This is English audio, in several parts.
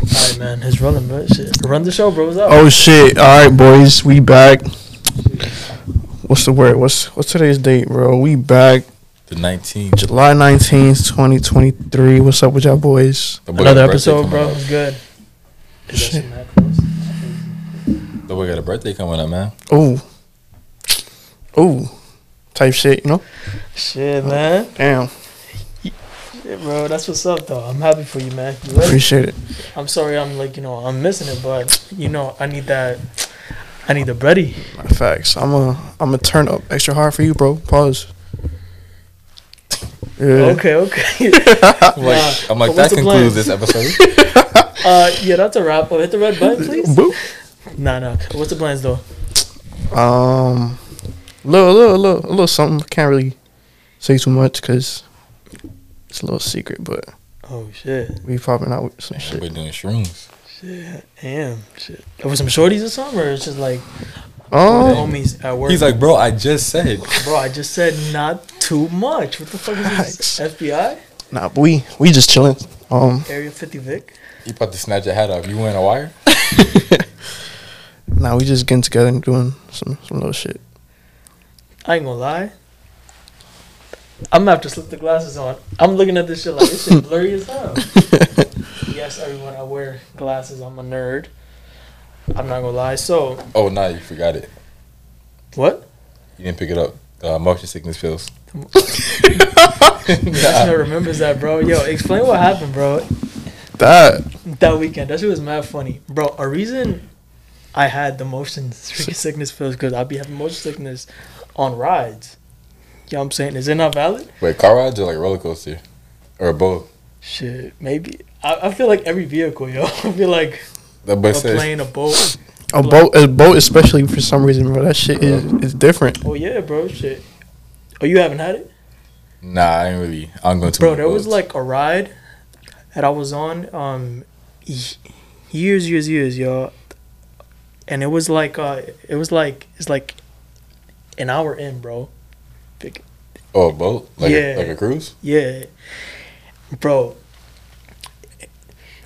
All right, man. It's running, bro. Shit. Run the show, bro. What's up? Oh shit! All right, boys, we back. What's the word? What's what's today's date, bro? We back The 19th. July nineteenth, twenty twenty three. What's up with y'all boys? The boy Another got a birthday episode, coming bro. up. It's good. Is that Shit. some mad close? The boy got a birthday coming up, man. Oh, oh, type shit. You know? Shit, man. Damn, Shit, bro. That's what's up, though. I'm happy for you, man. You appreciate it. I'm sorry. I'm like, you know, I'm missing it, but you know, I need that. I need the bready. Facts. I'm a I'm a turn up extra hard for you, bro. Pause. Yeah. Okay, okay. I'm like, Nah, I'm like that concludes this episode. uh, yeah, that's a wrap. Oh, hit the red button, please. Boop. Nah, nah. What's the plans, though? Um, little, little, a little, a little something. Can't really say too much because it's a little secret. But Oh shit. we popping out with some shit. We're doing shrooms. Shit. Damn. Shit. With some shorties or something, or it's just like the Oh, homies at work. He's like, bro, I just said. bro, I just said not too much. What the fuck is this? FBI? nah, but we we just chilling. Um, Area 50 Vic? You about to snatch your hat off. You wearing a wire? nah, we just getting together and doing some some little shit. I ain't gonna lie. I'm gonna have to slip the glasses on. I'm looking at this shit like this shit blurry as hell. yes, everyone, I wear glasses. I'm a nerd. I'm not gonna lie. So, Oh, nah, you forgot it. what? You didn't pick it up. Uh, motion sickness pills. That's Listener remembers that, bro. Yo, explain what happened, bro. That That weekend. That shit was mad funny. Bro, a reason I had the motion sickness feels because I'd be having motion sickness on rides. You know what I'm saying? Is it not valid? Wait, car rides or like roller coaster? Or both? Shit, maybe. I, I feel like every vehicle, yo. I feel like The a said, plane, a boat. a boat, a boat, especially for some reason, bro. That shit is is different. Oh yeah, bro. Shit. Oh, you haven't had it, nah, I ain't really. I'm going to. bro? There was like a ride that I was on, um, y- years, years, years, yo. And it was like, uh, it was like, it's like, an hour in, bro. Oh, a boat? Like, Yeah. a, like a cruise? Yeah, bro.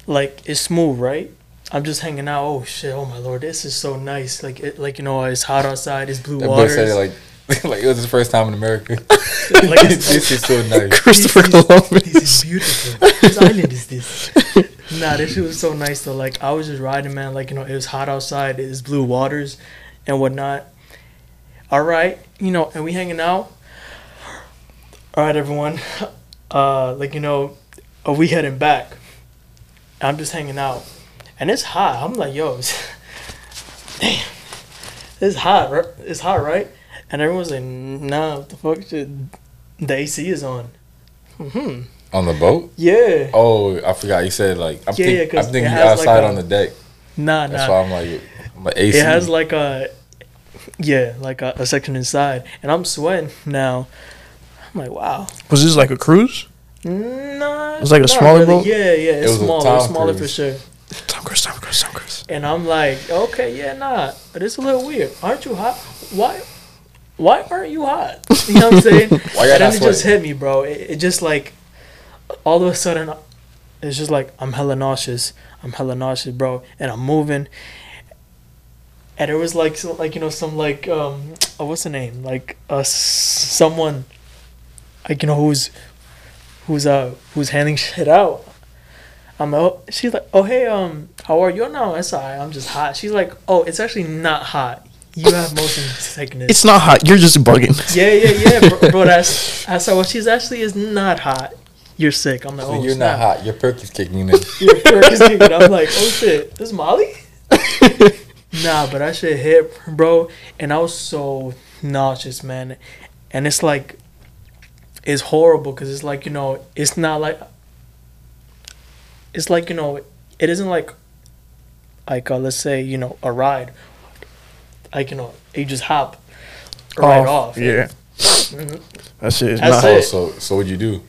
Like it's smooth, right? I'm just hanging out. Oh shit! Oh my lord, this is so nice. Like it, like you know, it's hot outside. It's blue That boy waters. said it like, like it was his first time in America. Like, it's- this is so nice. Christopher This is- Columbus. This is beautiful. Whose island is this? Nah, this shit was so nice though. Like I was just riding, man. Like you know, it was hot outside. It was blue waters, and whatnot. All right, you know, and we hanging out. All right, everyone. Uh, like you know, are we heading back. I'm just hanging out, and it's hot. I'm like, yo, it's, damn, it's hot. right? It's hot, right? And everyone's like, nah, what the fuck? The AC is on. Hmm. On the boat? Yeah. Oh, I forgot. You said like I'm, Yeah, think, yeah, I'm thinking has, like, outside a- on the deck. Nah, That's nah. why I'm like, I'm like AC. It has like a, yeah, like a, a section inside, and I'm sweating now. I'm like, wow. Was this like a cruise? Nah. It was like a smaller really. boat? Yeah, yeah, it's was a smaller, Tom it's smaller for sure. Tom Cruise, Tom Cruise, Tom Cruise. And I'm like, okay, yeah, nah, but it's a little weird. Aren't you hot? Why? Why aren't you hot? You know what I'm saying? Why and then not it just hit me, bro. It, it just like, all of a sudden, it's just like I'm hella nauseous. I'm hella nauseous, bro, and I'm moving. And it was like, so, like you know, some like, um, oh, what's the name? Like, uh, someone, like you know, who's, who's uh, who's handing shit out. I'm like, oh, she's like, oh hey, um, how are you? No, it's alright. I'm just hot. She's like, oh, it's actually not hot. You have motion sickness. It's not hot. You're just bugging. Yeah, yeah, yeah, bro. bro that's that's how she's actually is not hot. You're sick. I'm like, So oh, you're snap. not hot. Your perk is kicking in. Your perk is kicking. I'm like, oh shit, this is Molly. nah, but I should hit, bro, and I was so nauseous, man. And it's like, it's horrible because it's like you know, it's not like, it's like you know, it isn't like, like uh, let's say you know a ride, like you know you just hop right off. Yeah. Mhm. That shit is That's not. it. so so what'd you do?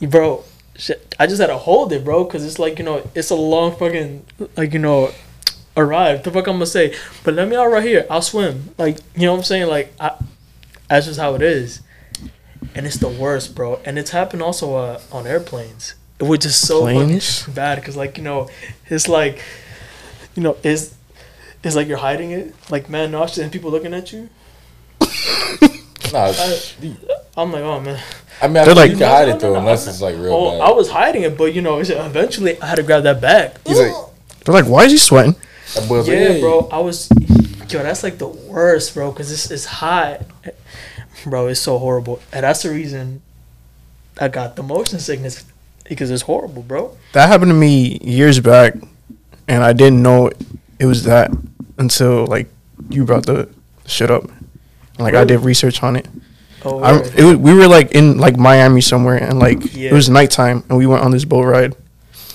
you, bro shit, i just had to hold it bro because it's like you know it's a long fucking like you know arrive the fuck i'm gonna say but let me out right here i'll swim like you know what i'm saying like I, that's just how it is and it's the worst bro and it's happened also uh, on airplanes it was just so Planes? bad because like you know it's like you know it's it's like you're hiding it like man nauseous and people looking at you Nah, I- i'm like oh man I mean, I They're feel like- you can hide No, it though, no, unless I'm it's like real oh bad. i was hiding it but you know eventually i had to grab that bag He's like, They're like, why is he sweating? that boy was like, yeah hey. bro i was yo that's like the worst bro because it's, it's hot bro it's so horrible and that's the reason i got the motion sickness because it's horrible bro That happened to me years back, and I didn't know it was that until like you brought the shit up. And, like I did research on it. oh I, it was, we were like in like Miami somewhere, and like Yeah. it was nighttime, and we went on this boat ride.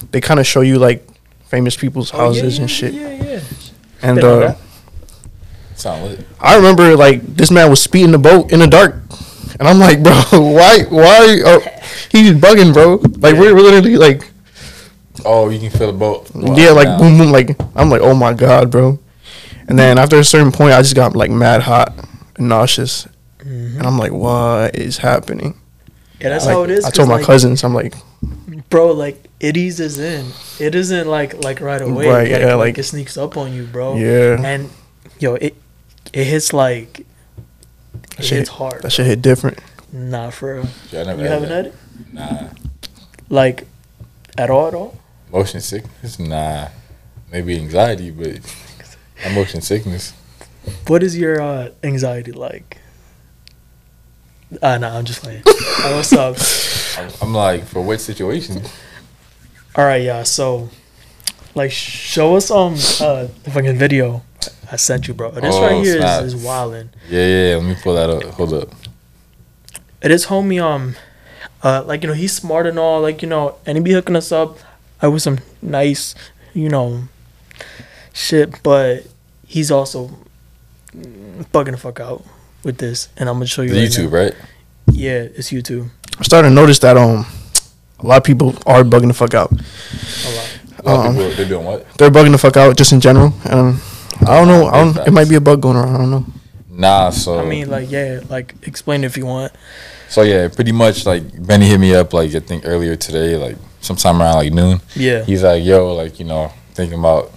They kind of show you like famous people's Oh, yeah, houses yeah, and shit. yeah yeah And uh, that. Sound lit. I remember like this man was speeding the boat in the dark, and I'm like, bro, why, why? Are, he's bugging, bro. Like we're, we're literally like, Oh, you can feel the boat. going yeah, like and boom, boom. Like I'm like, oh my god, bro. And then after a certain point, I just got like mad hot and nauseous, Mhm. and I'm like, what is happening? yeah that's Like, how it is. I told my like, cousins, I'm like, bro like it eases in it isn't like like right away Right, like, yeah, like, like- it sneaks up on you bro yeah, and yo it it hits like That it shit- hits hard that shit hit different. nah for real Yeah, I never you had haven't that. had it Nah. like at all at all Motion sickness? Nah. Maybe anxiety, but motion sickness. what is your uh anxiety like ah nah i'm just playing Uh, what's up I'm, I'm like, for what situation? all right yeah so like show us um uh the fucking video i sent you bro this Oh, right here snap. is, is wilding Yeah, yeah, yeah, let me pull that up. Hold up. it is homie um uh like you know he's smart and all like you know and he be hooking us up uh, with some nice you know shit but he's also bugging the fuck out with this and i'm gonna show you right YouTube, now. right? yeah it's youtube I'm starting to notice that um, a lot of people are bugging the fuck out. a lot A lot of Um, people, they're doing what? They're bugging the fuck out just in general. Um, I don't know. I don't, it might be a bug going around. I don't know. Nah, so. i mean like yeah like explain if you want So yeah, pretty much like Benny hit me up like I think earlier today, like sometime around like noon. yeah He's like, yo, like, you know, thinking about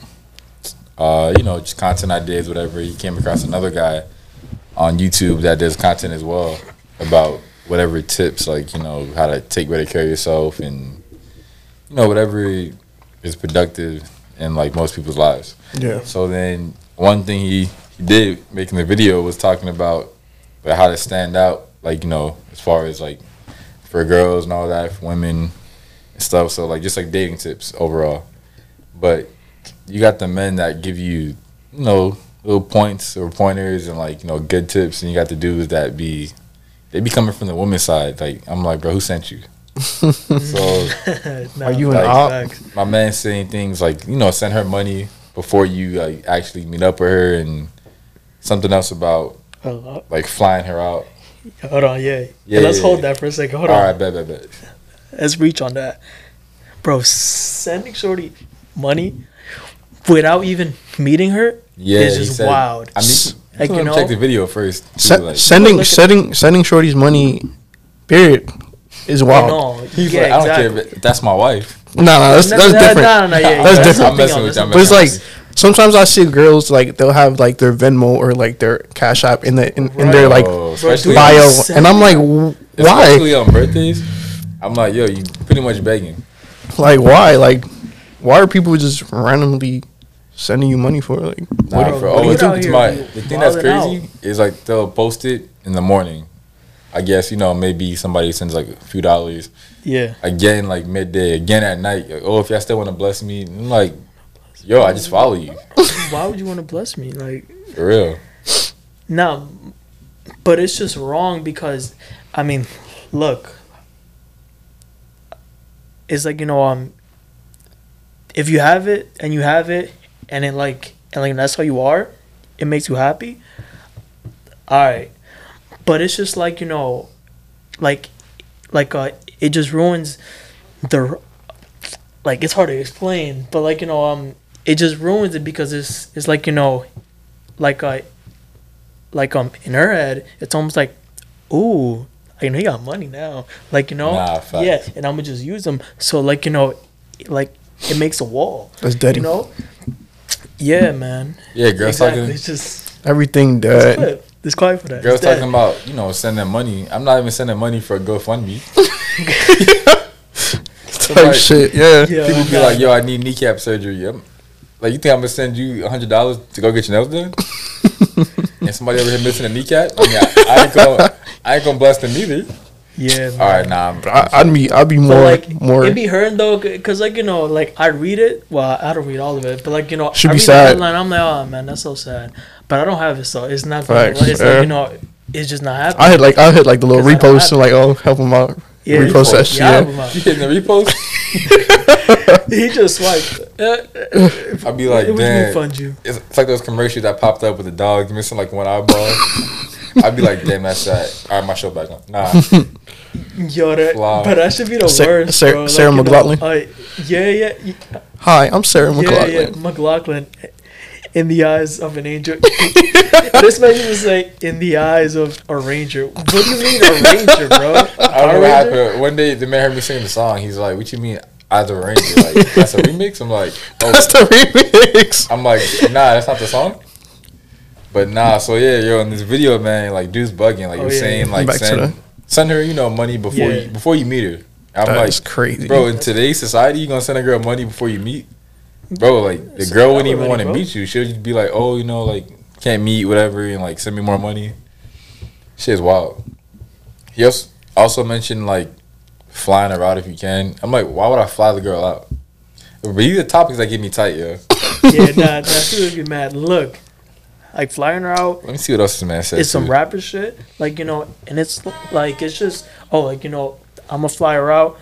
uh, you know, just content ideas, whatever. He came across another guy on YouTube that does content as well about whatever tips, like, you know, how to take better care of yourself and you know, whatever is productive in like most people's lives. Yeah. So then one thing he, he did making the video was talking about like, how to stand out, like, you know, as far as like for girls and all that, for women and stuff. So like just like dating tips overall. But you got the men that give you, you know, little points or pointers and like, you know, good tips and you got the dudes that be they be coming from the woman's side. Like I'm like, bro, who sent you? so Nah, Are you an Like, op? my man saying things like, you know, send her money before you like actually meet up with her and something else about A like flying her out. Hold on, yeah. Yeah, Yeah, let's yeah, hold yeah. that for a second. Hold All on. All right, bet, bet, bet. Let's reach on that. Bro, sending Shorty money without even meeting her Yeah, is he just said- wild. I mean, Like, like, you you check the video first. too, Se- like- sending Look sending sending shorties money, period, is wild. No, He's yeah, like, I don't exactly. care if it, that's my wife. No, no, that's No, that's no, different. No, no, no, yeah, That's yeah, different. I'm something messing else, with you, I'm But it's like sometimes I see girls like they'll have like their Venmo or like their Cash App in the in, in their like Bro, bio, and I'm like, why? especially on birthdays. I'm like, yo, you pretty much begging. Like why? Like why are people just randomly sending you money for like? Nah, Bro, for, oh, you it's, it's my, the thing that's wilding crazy is like they'll post it in the morning. I guess you know maybe somebody sends like a few dollars Yeah. again like midday again at night. Like, oh, if y'all still want to bless me, I'm like, yo, I just follow you Why would you want to bless me? Like, for real. no, but it's just wrong because, I mean, look, it's like you know, um, if you have it and you have it, and it like and like that's how you are, it makes you happy. All right, but it's just like you know, like, like uh, it just ruins the, like it's hard to explain, but like you know, um, it just ruins it because it's it's like you know, like uh, like um in her head, it's almost like, ooh, I know, he got money now. Like you know, Nah, yeah, and I'm gonna just use them. So like you know, like it makes a wall. That's dead. You know. Yeah, man. Yeah, girls exactly. talking. It's just Everything dead. Clip. It's quiet for that. Girls It's dead. talking about you know sending money. I'm not even sending money for a GoFundMe. Type like- shit. Yeah. Yeah, People be like, "Yo, I need kneecap surgery." I'm, like, you think I'm gonna send you hundred dollars to go get your nails done? and somebody over here missing a kneecap? I mean, I, I ain't gonna, I ain't gonna bless them either. Yeah. Man. All right, nah. I'm, I, I'd be I'd be more like more. It'd be hurting though, cause like you know, like I read it. Well, I don't read all of it, but like you know, Should I be read sad. the headline. I'm like, oh man, that's so sad. But I don't have it, so it's not. Gonna, Facts, it's yeah. like you know, it's just not happening. I had like I had like the little I don't repost and like oh help him out. Yeah, repost that shit. Yeah, Yeah. help him out. You hitting the repost? he just swiped. Uh, I'd be like, it damn. fund you. It's, it's like those commercials that popped up with the dog missing like one eyeball. I'd be like, damn, that's sad. All right, my show back on. Nah, Yo, that, Wow. but that should be the Sa- worst. Sa- bro. Like, Sarah you know, McLachlan? uh, yeah, yeah, yeah, Hi, I'm Sarah yeah, McLachlan. yeah, McLachlan. In the eyes of an angel. this man used to say, "In the eyes of a ranger." What do you mean a ranger, bro? I don't know Power what Ranger? happened. One day, the man heard me singing the song. He's like, "What you mean, as a ranger? Like that's a remix?" I'm like, "Oh, That's the remix. I'm like, nah, that's not the song." But nah, so yeah, yo, in this video, man, like dude's bugging, like Oh, you're yeah, saying, like Back send send her, you know, money before Yeah. you before you meet her. I'm That's like, crazy. bro, in today's society, you gonna send a girl money before you meet? Bro, like the Send girl wouldn't even want to meet you. She'll just be like, oh, you know, like can't meet, whatever, and like send me more money. Shit's wild. He also also mentioned like flying her out if you can. I'm like, why would I fly the girl out? But these are topics that get me tight, yo. Yeah, nah, nah, she would be mad. Look, like flying her out. Let me see what else this man said. It's some rapper shit, like you know, and it's like it's just oh, like you know, I'm gonna fly her out,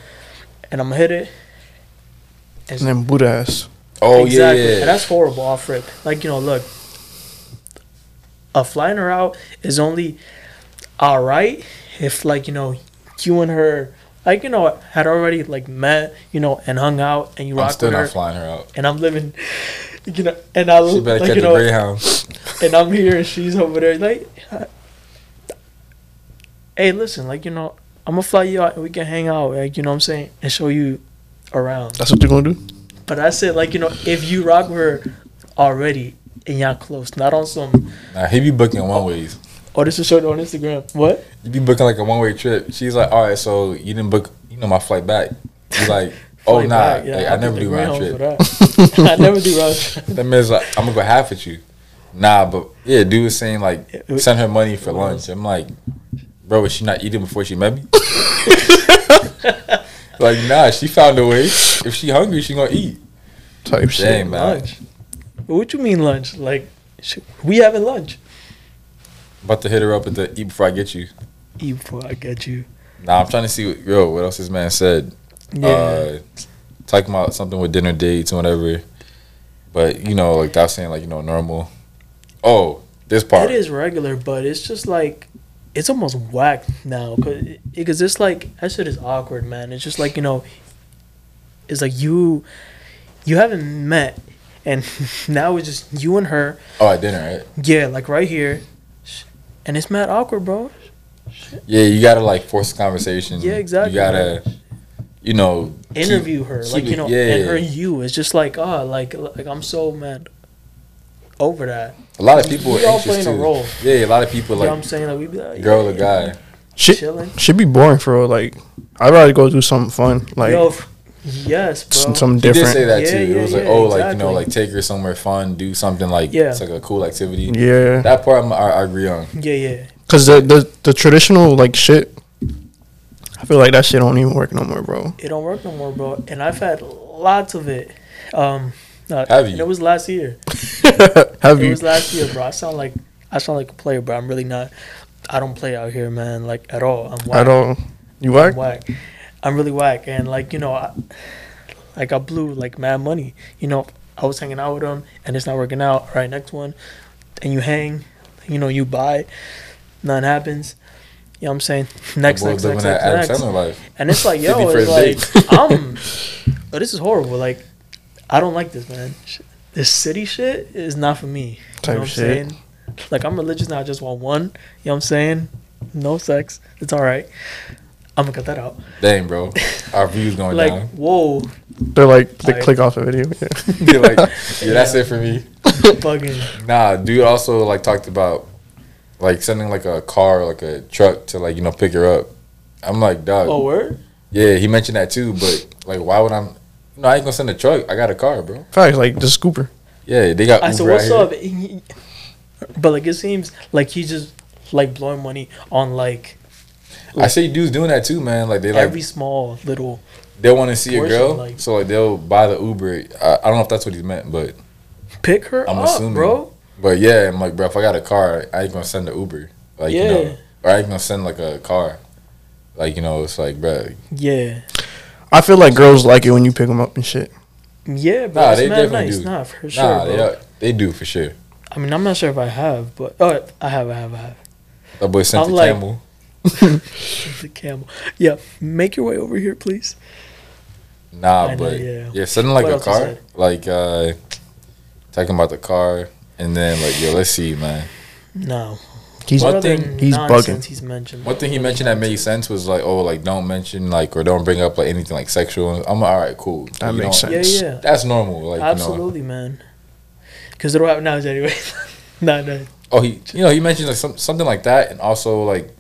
and I'm gonna hit it. And then boot ass. Oh exactly. yeah, And that's horrible off rip. Like, you know, look. A flying her out is only alright if like, you know, you and her like, you know, had already like met, you know, and hung out and you I'm rock still with her not flying her out. and I'm living you know and I She better like catch you a know greyhound. and I'm here and she's over there like Hey listen, like, you know, I'm gonna fly you out and we can hang out, like, you know what I'm saying, and show you around. That's what you're gonna do. But I said, like, you know, if you rock with her already and y'all close, not on some, Nah, he be booking one ways. oh, this is showed on Instagram. What? You be booking like a one way trip. She's like, all right, so you didn't book, you know, my flight back. He's like, oh nah, back, yeah, like, I I'll never do round trip. I never do round trip. That man's like, I'm gonna go half with you. Nah, but yeah, dude was saying like, send her money for lunch. I'm like, bro, was she not eating before she met me? Like, nah, she found a way. If she hungry, she gonna eat. Type shit. Dang, man. Lunch. What you mean lunch? Like, sh- we having lunch. About to hit her up at the eat before I get you. Eat before I get you. Nah, I'm trying to see what, yo, what else this man said. Yeah. Uh, talking about something with dinner dates and whatever. But you know, like that's saying like you know normal. Oh, this part. it is regular, but it's just like, it's almost whack now. Cause, because it's like, that shit is awkward, man. It's just like, you know, it's like you, you haven't met. And now it's just you and her. Oh, at dinner, right? Yeah, like right here. And it's mad awkward, bro. Yeah, you gotta like force the conversation. Yeah, exactly, You gotta, you know, keep- Interview her, keep like you know, yeah, and her you. It's just like, oh, like, like I'm so mad over that. A lot of people We are all anxious playing a role. Yeah, a lot of people you know what I'm saying? Like we be like, girl yeah, or guy. Shit chilling. should be boring for real. Like I'd rather go do something fun. Like Yo, f- yes, bro. s- something He did say different. that Yeah, too. yeah, it was like, yeah, oh, like you know, like take her somewhere fun, do something like Yeah. it's like a cool activity. Yeah. That part I'm, I, I agree on. yeah, yeah. Cause the, the the traditional like shit, I feel like that shit don't even work no more, bro. It don't work no more, bro. And I've had lots of it. Um, uh, Have you? It was last year. Have It you? was last year, bro. I sound like I sound like a player, bro. I'm really not. I don't play out here, man. Like at all. I'm whack. At all? You I'm whack? whack. I'm really whack, and like you know, I, like I blew like mad money. You know, I was hanging out with them, and it's not working out. All right, next one, and you hang, you know, you buy, nothing happens. You know what I'm saying? Next, next, next, next, next. And it's like, yo, it's like, I'm, oh, this is horrible. Like, I don't like this, man. This city shit is not for me. You Type know what shit. I'm saying? Like, I'm religious now. I just want one. You know what I'm saying? no sex. It's all right. I'm gonna cut that out. Dang, bro, our views going Like, down. whoa, They're like they Alright. click off the video. Yeah. They're like, yeah, that's it for me. fucking. Nah, dude also like talked about like sending like a car, like a truck to like you know pick her up. I'm like, dog. Oh, word. Yeah, he mentioned that too, but like, why would I? No, I ain't gonna send a truck. I got a car, bro. Facts like the scooper. Yeah, they got I Uber said, what's here. up? He- But like, it seems like he's just like blowing money on like I see dudes doing that too, man. Like they like every small little. they want to see a girl, like- so like they'll buy the Uber. I, I don't know if that's what he meant, but Pick her I'm up, assuming. bro. but yeah, I'm like, bro, if I got a car, I ain't gonna send the Uber. Like you Yeah. know, or I ain't gonna send like a car. Like you know, it's like, bro, Yeah, I feel like girls like it when you pick them up and shit. yeah, bro. Nah, it's they definitely nice. do. Nah, for sure, nah, bro. they are, they do for sure. I mean, I'm not sure if I have, but oh, I have, I have, I have. That boy sent I'm the like- camel. The camel. Yeah, make your way over here, please. Nah, I know, but yeah. yeah. sending like What a car, like uh talking about the car, and then like yo, let's see, man. No. He's One thing- he's bugging. He's mentioned. One thing he mentioned that made sense was like, oh, like don't mention like or don't bring up like anything like sexual. I'm like, all right, cool. That You makes sense. Yeah, yeah. That's normal, like you know. Absolutely, man. Because it'll happen now anyway. nah, nah. Oh, he, you know, he mentioned like some, something like that, and also like,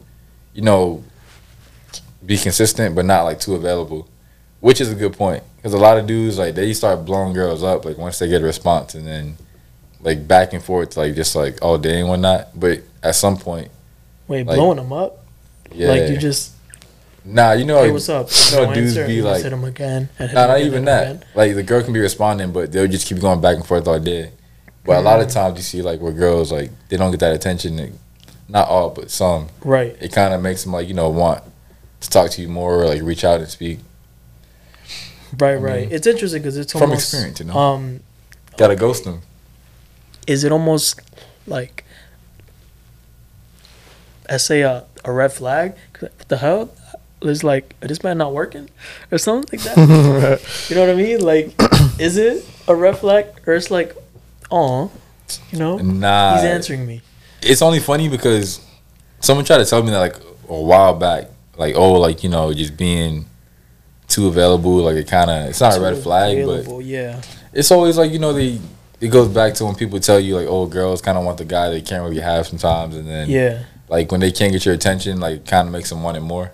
you know, be consistent but not like too available, which is a good point because a lot of dudes like they start blowing girls up like once they get a response, and then like back and forth like just like oh, all day and whatnot. But at some point, Wait, Like- blowing them up? yeah, Like you just, nah, you know, hey, what's up? you know No dudes answer, be like, hit him again. Hit Nah, him not again even that. again. Like the girl can be responding, but they'll just keep going back and forth all day. But a lot of times you see like where girls like they don't get that attention. Not all, but some. Right. It kind of makes them like you know want to talk to you more or like reach out and speak. Right, I right. mean, it's interesting because it's from almost, experience, you know. Um, Gotta ghost them. is it almost like, I say a, a red flag. What the hell? It's like, is this man not working? Or something like that. you know what I mean? Like, is it a red flag? Or it's like, oh, you know, Nah, he's answering me. It's only funny because someone tried to tell me that like a while back, like oh, like you know, just being too available, like it kind of it's not a red flag, but yeah. it's always like you know the it goes back to when people tell you like oh girls kind of want the guy they can't really have sometimes and then Yeah. Like when they can't get your attention like kind of makes them want it more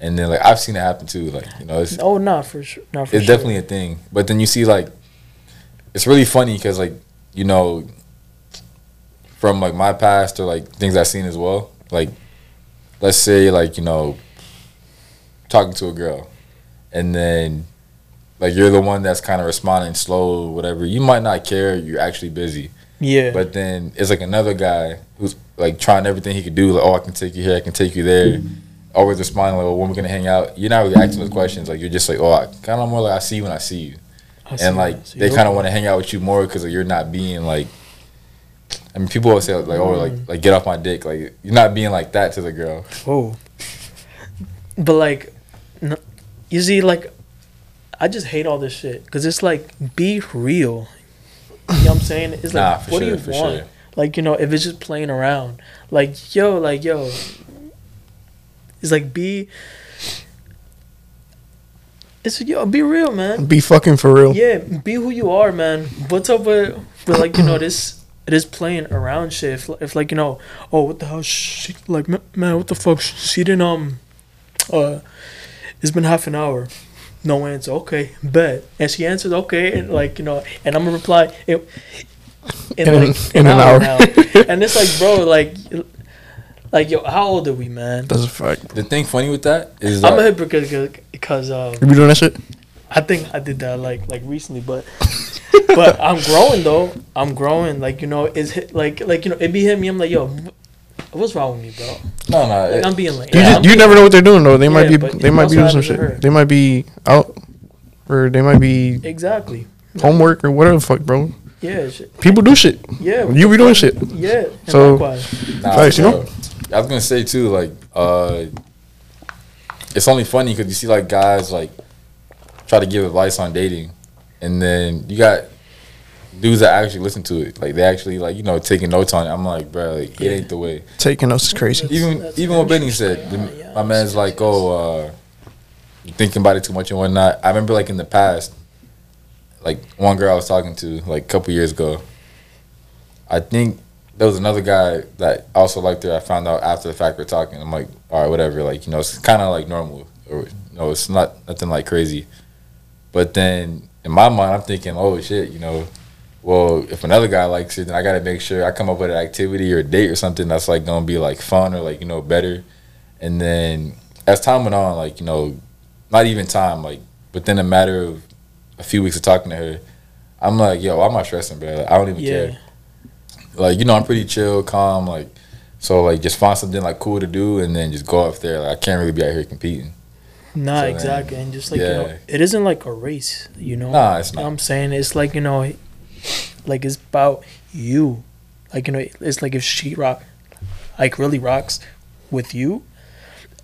and then like I've seen it happen too like you know it's Oh, not for sure. Not for it's sure. definitely a thing but then you see like it's really funny because like you know from like my past or like things I've seen as well like let's say like you know talking to a girl and then like you're the one that's kind of responding slow or whatever you might not care you're actually busy Yeah. but then it's like another guy who's like trying everything he could do like oh i can take you here i can take you there mm-hmm. always responding like oh when we're gonna hang out you're not really asking those questions like you're just like oh i kind of more like i see you when i see you I see and that. like See, they kind of want to hang out with you more because you're not being like I mean, people always say like, "Oh, like, mm. like get off my dick." Like, you're not being like that to the girl. Whoa. But like, n- you see, like, I just hate all this shit because it's like, be real. You know what I'm saying? It's like, Nah, for what sure, do you for want? sure. Like, you know, if it's just playing around, like, yo, like, yo, it's like, be. It's yo, be real, man. Be fucking for real. Yeah, be who you are, man. What's up with, with like you know this this playing around shit? If, if like you know, oh what the hell? She, like man, what the fuck? She didn't um, uh, it's been half an hour, no answer. Okay, bet. And she answers okay, and like you know, and I'm gonna reply in, in, In- like in an hour. now. and it's like, bro, like, like yo, how old are we, man? That's a fact. The thing funny with that is that I'm a hypocrite because um. You be doing that shit? I think I did that like like recently, but but I'm growing though. I'm growing. Like you know, it's hit, like like you know, it be hitting me. I'm like, yo, wh- what's wrong with me, bro? no, no. Like, it- I'm being like, You, yeah, just, I'm you being- never know what they're doing though. They might be they might be doing some shit. her. They might be out, or they might be exactly. homework or whatever the fuck, bro. Yeah, shit. People do shit. yeah. You be doing shit. Yeah. So- likewise. Nah, Facts, you know? I was gonna say too, like, uh, it's only funny because you see like guys like try to give advice on dating, and then you got dudes that actually listen to it, like they actually like you know taking notes on it. I'm like, bro, like it ain't the way. Taking notes is crazy. Even that's even what Benny said, the- Yeah, my man's like, oh, uh, thinking about it too much and whatnot. I remember like in the past, like one girl I was talking to like a couple years ago. I think there was another guy that also liked her. I found out after the fact we're talking. I'm like, all right, whatever. Like you know, it's kind of like normal, or you know, it's not nothing like crazy. But then in my mind, I'm thinking, oh shit, you know, well, if another guy likes it, then I gotta make sure I come up with an activity or a date or something that's like gonna be like fun or like you know better. And then as time went on, like you know, not even time, like within a matter of a few weeks of talking to her, I'm like, yo, I'm not stressing, bro. Like, I don't even Yeah. care. Like you know, I'm pretty chill, calm, like. So like, just find something like cool to do, and then just go up there. Like I can't really be out here competing. Nah, So then- exactly. And just like you know, it isn't like a race, you know. Nah, it's You know not. I'm saying? It's like, you know, like it's about you. Like, you know, it's like if she rock like really rocks with you,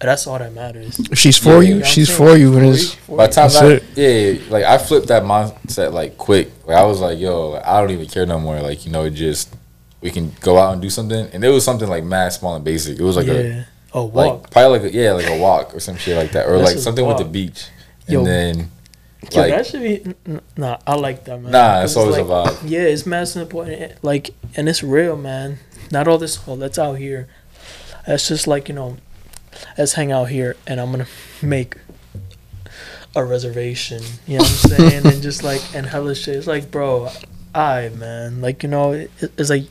that's all that matters. If she's for Yeah, you, you know she's what for you, and it's By the time That's that, it. yeah, like I flipped that mindset like quick. Like I was like, yo, like, I don't even care no more. Like you know, it just we can go out and do something. And it was something like mad, small, and basic. It was like a yeah. Oh, like probably like a, yeah, like a walk or some shit like that, or That's like a something with the walk. beach. Yo. And then Yo, like that should be nah. I like that man. Nah, it's always a like, vibe. Yeah, it's massive important. Like, and it's real, man. Not all this. Oh, let's out here. That's just like you know, let's hang out here, and I'm gonna make a reservation. You know what I'm saying? and just like and hella shit. It's like, bro, I man, like you know, it, it's like,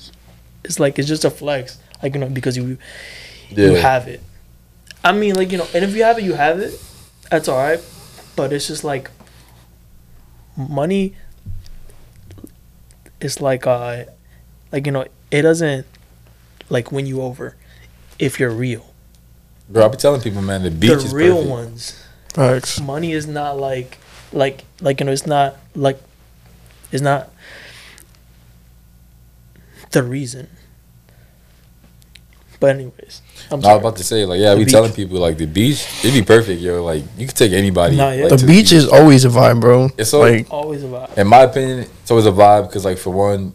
it's like it's just a flex. Like you know, because you you have it. I mean, like you know, and if you have it, you have it. That's all right. But it's just like money. is like uh, like you know, it doesn't like win you over if you're real. bro. I'll be telling people, man, the beach the is real perfect. ones, facts. money is not like like like you know, it's not like it's not the reason. But anyways, I'm No, I was about to say, like, yeah, The we beach. telling people like the beach, it'd be perfect, yo. Like you could take anybody. Nah, yeah. like, The to beach is always a vibe, bro. It's so- like Always a vibe. in my opinion, it's always a vibe because, like, for one,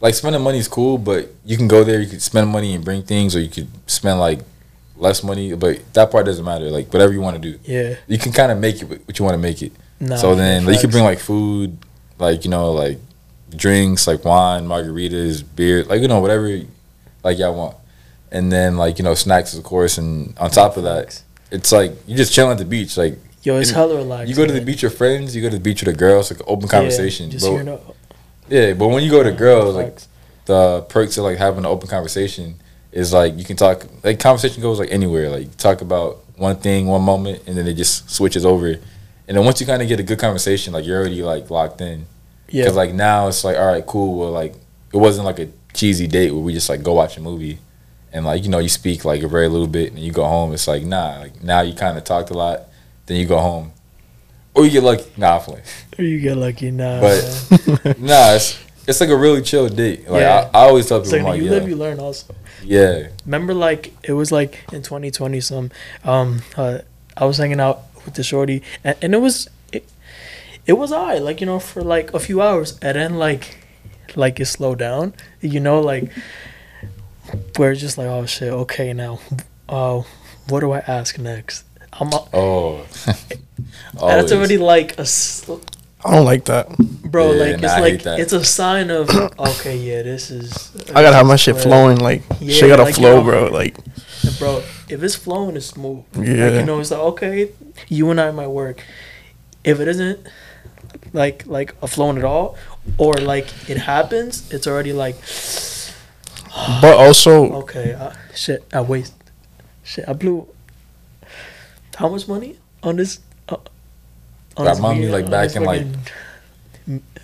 like spending money is cool, but you can go there, you could spend money and bring things, or you could spend like less money, but that part doesn't matter. Like, whatever you want to do, yeah. you can kind of make it what you want to make it. Nah, so then, like, you could bring like food, like you know, like drinks, like wine, margaritas, beer, like you know, whatever, like y'all want, and then like you know, snacks of course, and on top of that, it's like you just chilling at the beach, like. Yo, it's hella relaxing. You go to the man. beach with friends. You go to the beach with the girls. Like open conversation. Yeah, just but, hearing yeah, but when you go to girls, like the perks of like having an open conversation is like you can talk. Like conversation goes like anywhere. Like you talk about one thing, one moment, and then it just switches over. And then once you kind of get a good conversation, like you're already like locked in. yeah, Because like now it's like all right, cool. Well, like it wasn't like a cheesy date where we just like go watch a movie, and like you know you speak like a very little bit, and you go home. It's like nah. Like now you kind of talked a lot, then you go home, or you get lucky. Nah, I'm playing. Or you get lucky now. But- Nah, it's it's like a really chill date. Like Yeah. I, I always tell people, like I'm you like, live, you learn. Also, yeah, remember, like it was like in 2020, some um, uh, I was hanging out with the shorty, and, and it was it, it was I like you know for like a few hours, and then like like it slowed down. You know, like we're just like, oh shit, okay, now, uh, what do I ask next? I'm a- oh, that's already like a s- I don't like that. bro. Yeah, like nah, it's I like it's a sign of okay, yeah, this is. I gotta have my shit flowing. Like Yeah, shit gotta like, flow, yo. bro. Like bro. If it's flowing, it's smooth. Like, Yeah. you know, it's like okay, you and I might work. If it isn't, like like a flowing at all, or like it happens, it's already like but also okay, uh, shit, I waste, shit, I blew. How much money on this? Uh, on Got this money, beer- like, back in, like-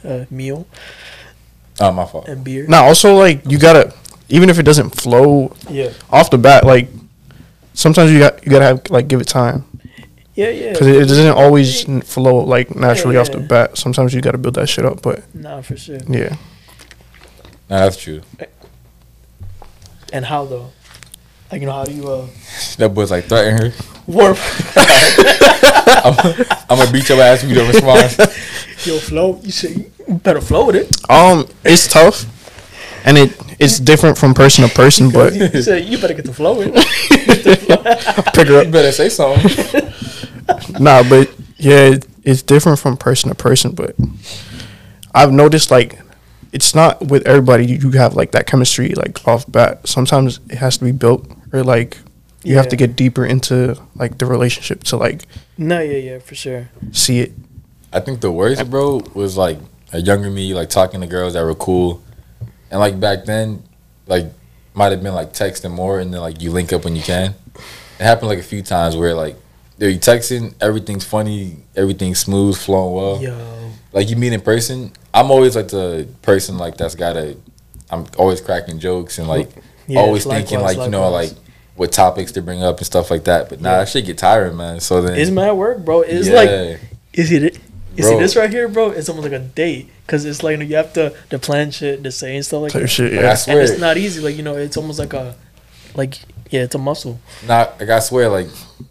uh, meal oh my fault. and beer. now also like you gotta even if it doesn't flow Yeah, off the bat, like sometimes you got you gotta have like give it time yeah, yeah. because it, it doesn't always flow like naturally Yeah, off the bat. Sometimes you gotta build that shit up. But Nah, for sure. yeah, Nah, that's true. And how though? Like you know, how do you uh That boy's like threatening her. warp? I'm, I'm gonna beat your ass if you don't respond. Yo, flow. You say Better flow with it. Um, it's tough, and it it's different from person to person. But you said you better get the flow in. pick her You better say something. up. Nah, but yeah, it, it's different from person to person. But I've noticed like it's not with everybody. You you have like that chemistry like off bat. Sometimes it has to be built, or like you have to get deeper into like the relationship to like no, yeah, yeah, for sure. see it. I think the worst, bro, was like a younger me, like talking to girls that were cool, and like back then, like might have been like texting more, and then like you link up when you can. It happened like a few times where like they're texting, everything's funny, everything's smooth, flowing well. Yo, Like you meet in person, I'm always like the person like that's gotta. I'm always cracking jokes and like yeah, always thinking likewise, like you know like what topics to bring up and stuff like that. But nah, Yeah. that shit get tiring, man. So then it's mad work, bro. It's yeah. like is it? You see this right here, bro? It's almost like a date because it's like you have to to plan shit, to say and stuff like Type that. shit. Like, I Yeah. swear, And it's not easy. Like you know, it's almost like a, like yeah, it's a muscle. Not like I swear, like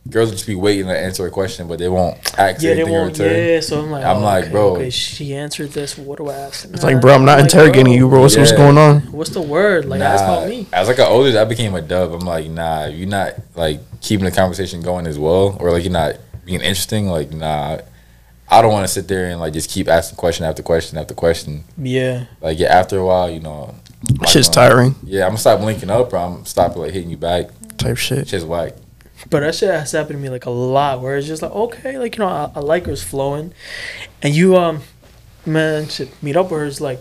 girls will just be waiting to answer a question, but they won't ask Yeah, they anything in won't. return. Yeah, so I'm like, I'm oh, like, okay, bro. Okay, she answered this. What do I ask? It's like, bro, I'm not like, interrogating bro, you, bro. What's, what's going on? What's the word? Like, nah, ask about me. as like an older, I became a dub. I'm like, nah, you're not like keeping the conversation going as well, or like you're not being interesting. Like, nah, I don't want to sit there and like just keep asking question after question after question. Yeah, Like, yeah, after a while, you know, I'm Shit's gonna- tiring. Yeah, I'm gonna stop linking up, or I'm gonna stop like hitting you back. Type shit. Shit's whack. but that shit has happened to me like a lot. Where it's just like, okay, like you know, I, I like her, it's flowing, and you um, man, shit, meet up with her is like.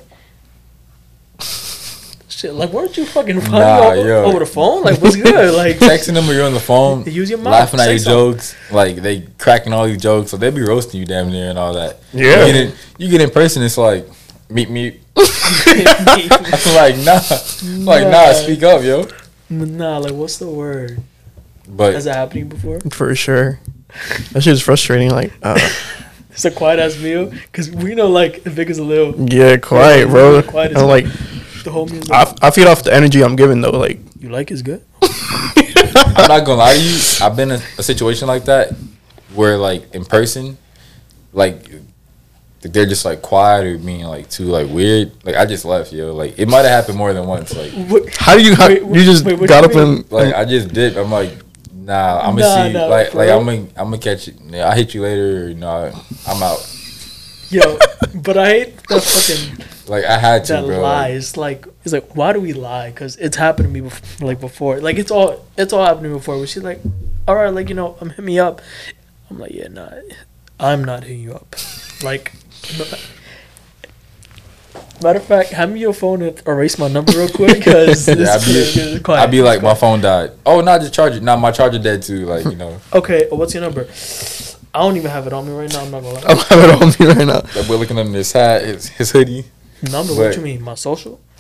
Shit, like, weren't you fucking funny Nah, over, yo. over the phone? Like, what's good? Like, Texting them or you're on the phone, use your mouth. laughing at your something. jokes, like they cracking all these jokes, so they be roasting you damn near and all that. Yeah. you get in, you get in person, it's like meet me. I'm like nah, like nah, Nah. speak up, yo. nah, like, what's the word? But Has that happened before? For sure. That shit's frustrating. Like, uh, It's a quiet ass meal because we know like if Vic is a little yeah, quiet, bro. Quiet as And like, the homies. I, Like, I feed off the energy I'm giving though. Like, you like is good. I'm not gonna lie to you, I've been in a situation like that where like in person, like they're just like quiet or being like too like weird. Like I just left, yo. Like it might have happened more than once. Like What, how do you? How, Wait, you just wait, got you up mean? and like I just did. I'm like, nah, I'm gonna Nah, see. nah, like like real? I'm gonna I'm gonna catch it. Yeah, I hit you later. Or, you know, I, I'm out. yo, but I hate that fucking Like I had to, that bro. lies. Like it's like why do we lie? Because it's happened to me before, like before. Like it's all it's all happened to me before. Where she's like, all right, like you know, I'm hit me up. I'm like, yeah, nah, I'm not hitting you up. Like. Matter of fact, hand me your phone and erase my number real quick because Yeah, I'd be, I'd be like, my phone died. Oh, not the charger. Not my charger dead too. Like you know, Okay, what's your number? I don't even have it on me right now. I'm not gonna lie. I'm having it on me right now. like we're looking under his hat, his, his hoodie. Number? But- What you mean? My social?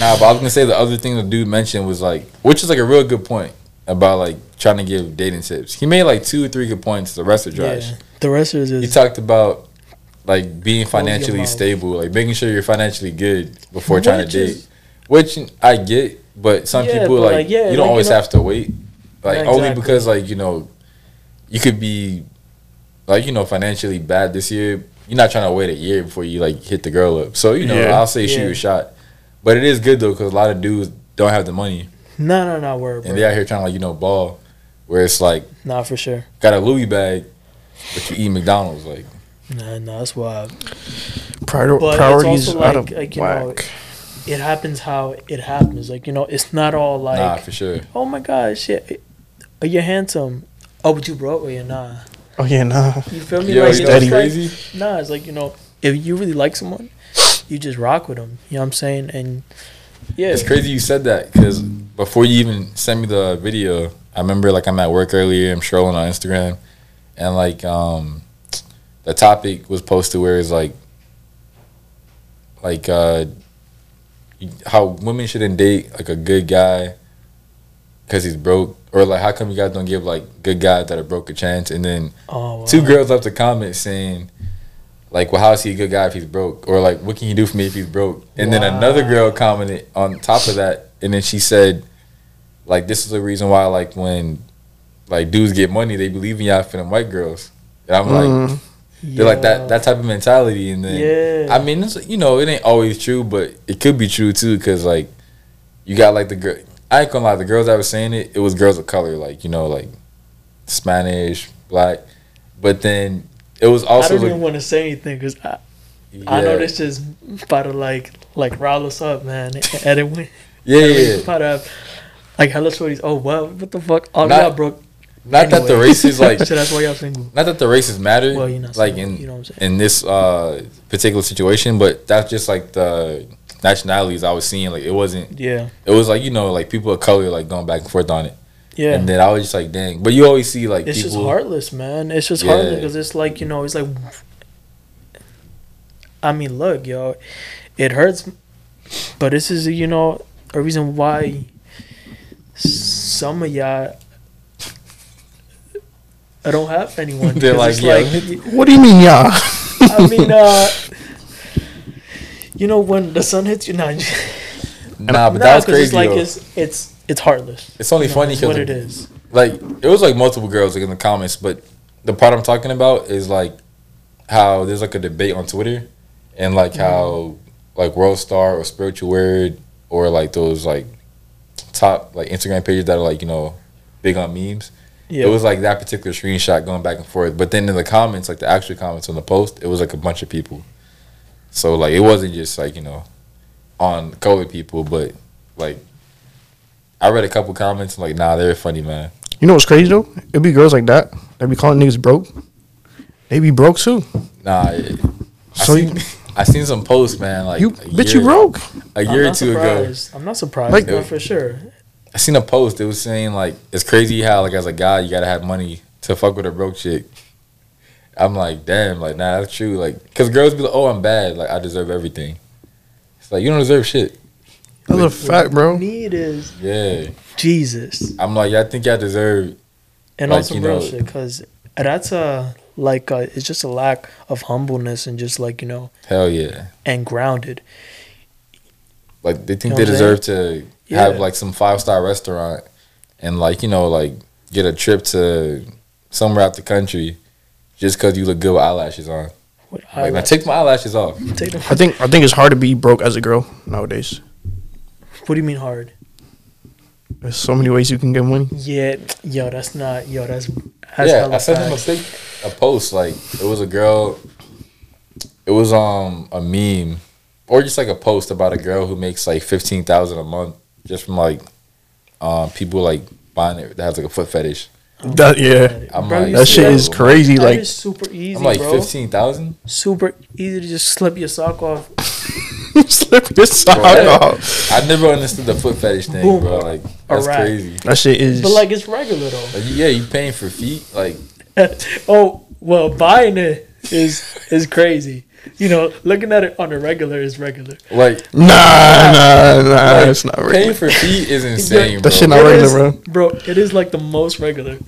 Nah, but I was gonna say the other thing the dude mentioned was like, which is like a real good point about like trying to give dating tips. He made like two or three good points. The rest are trash. Yeah. The rest is He talked about like being financially stable, like making sure you're financially good before trying to Which date. is- Which I get, but some Yeah, people but, like, like, yeah, you don't like, you always know- have to wait. Like Yeah, only because like you know, you could be like you know financially bad this year. You're not trying to wait a year before you like hit the girl up. So you know, Yeah. I'll say shoot Yeah. your shot. But it is good though because a lot of dudes don't have the money no, no, no, word, and bro. they out here trying to like you know ball, where it's like Nah, for sure. got a Louis bag, but you eat McDonald's like. Nah, nah, that's wild. Prior- priorities also out of like, you know, whack. It happens how it happens. Like you know, it's not all like, nah, for sure. oh my gosh, shit, are you handsome? Oh, but you broke? Well, you're nah. oh yeah, nah. You feel me? Yo, like, you it's know what's like- crazy? Nah, it's like you know, if you really like someone, you just rock with them. You know what I'm saying? And yeah, It's crazy you said that because before you even sent me the video, I remember like I'm at work earlier. I'm strolling on Instagram, and like um, the topic was posted where it's like, like uh, how women shouldn't date like a good guy because he's broke, or like how come you guys don't give like good guys that are broke a chance? And then Oh, wow. two girls left a comment saying. Like, well, how is he a good guy if he's broke? Or like, what can he do for me if he's broke? And then another girl commented on top of that, and then she said, like, this is the reason why, like, when like dudes get money, they believe in y'all for them white girls. And I'm like, They're like that that type of mentality, and then Yeah. I mean, it's, you know, it ain't always true, but it could be true too, because like you got like the girl. I ain't gonna lie, the girls that were saying it, it was girls of color, like you know, like Spanish, black, but then it was also. I don't like, even want to say anything because I, I know this is about to like like rile us up, man. Edwin, yeah, Edwin's yeah. about to like hella shorties. Oh wow, what the fuck? Oh Not- y'all broke. Not that the Anyway. races like, so that's why y'all single. not that the races matter, Well, you're not like single, in you know what I'm saying. in this uh particular situation, but that's just like the nationalities I was seeing. Like it wasn't. Yeah, It was like you know, like people of color like going back and forth on it. yeah. And then I was just like, dang. But you always see like it's people. just heartless, man. It's just Yeah. heartless because it's like you know, it's like. I mean, look, y'all, it hurts, but this is you know a reason why some of y'all. I don't have anyone. They're like, yeah. like, What do you mean, yeah? I mean, uh, you know, when the sun hits you, nah, Nah, but nah, that was 'cause crazy. It's like though. it's it's it's heartless. It's only You know, funny because what it is. like it was like multiple girls like in the comments, but the part I'm talking about is like how there's like a debate on Twitter, and like Mm-hmm. how like World Star or Spiritual Word or like those like top like Instagram pages that are like you know big on memes. Yeah, It was like that particular screenshot going back and forth, but then in the comments, like the actual comments on the post, it was like a bunch of people. So like it wasn't just like you know on colored people, but like I read a couple comments like nah, they're funny man. You know what's crazy though? It'd be girls like that that be calling niggas broke. They be broke too. Nah, I So seen you- I seen some posts, man. Like You bitch, year- you broke. A I'm year or not two ago. I'm not surprised. Like- no, for sure. I seen a post. It was saying like it's crazy how like as a guy you gotta have money to fuck with a broke chick. I'm like, damn, like nah, that's true. Like, cause girls be like, oh, I'm bad. Like I deserve everything. It's like you don't deserve shit. That's a fact, bro. Need is Yeah, Jesus I'm like, I think I deserve. and Like, on some you real know- shit because that's a like uh, it's just a lack of humbleness and just like you know Hell yeah. and grounded. Like they think You know they what I'm deserve to Yeah. have like some five star restaurant and like you know like get a trip to somewhere out the country just because you look good with eyelashes on. What Like now I take my eyelashes off. take them. I think I think it's hard to be broke as a girl nowadays. What do you mean hard? There's so many ways you can get money. Yeah, yo, that's not yo. That's that's yeah, I sent him a facts. a post like it was a girl. It was um a meme, or just like a post about a girl who makes like fifteen thousand a month just from like um people like buying it that has like a foot fetish. That yeah, I'm Bro, like, that shit that? is crazy. That Like is super easy, I'm like bro. fifteen thousand. Super easy to just slip your sock off. slip your sock Bro, off. I never understood the foot fetish thing, Boom. bro. Like that's Alright. crazy. That shit is. But like it's regular though. Like, yeah, you paying for feet? Like oh well, buying it is is crazy. You know, looking at it on a regular is regular. like nah, nah, nah. like, That's not paying right. for feet is insane, That bro. shit not It regular, is- bro. It is like the most regular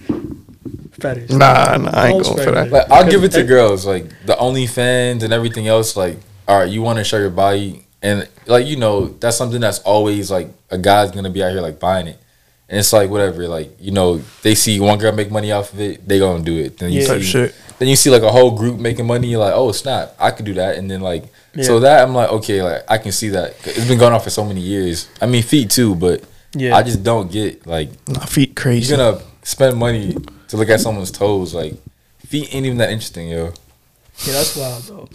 fetish. Nah, nah. I ain't Most going for that. regular. Like I'll give it to Because- girls, like the OnlyFans and everything else. Like, all right, you want to show your body, and like you know, that's something that's always like a guy's gonna be out here like buying it, and it's like whatever. Like you know, they see one girl make money off of it, they gonna do it. Then you Yeah. Type see, shit. then you see like a whole group making money. You're like, oh snap, I could do that, and then like. So that I'm like okay, like I can see that it's been going on for so many years. I mean feet too, but Yeah. I just don't get like Nah, feet crazy. you're gonna spend money to look at someone's toes. Like feet ain't even that interesting, yo. Yeah, that's wild though.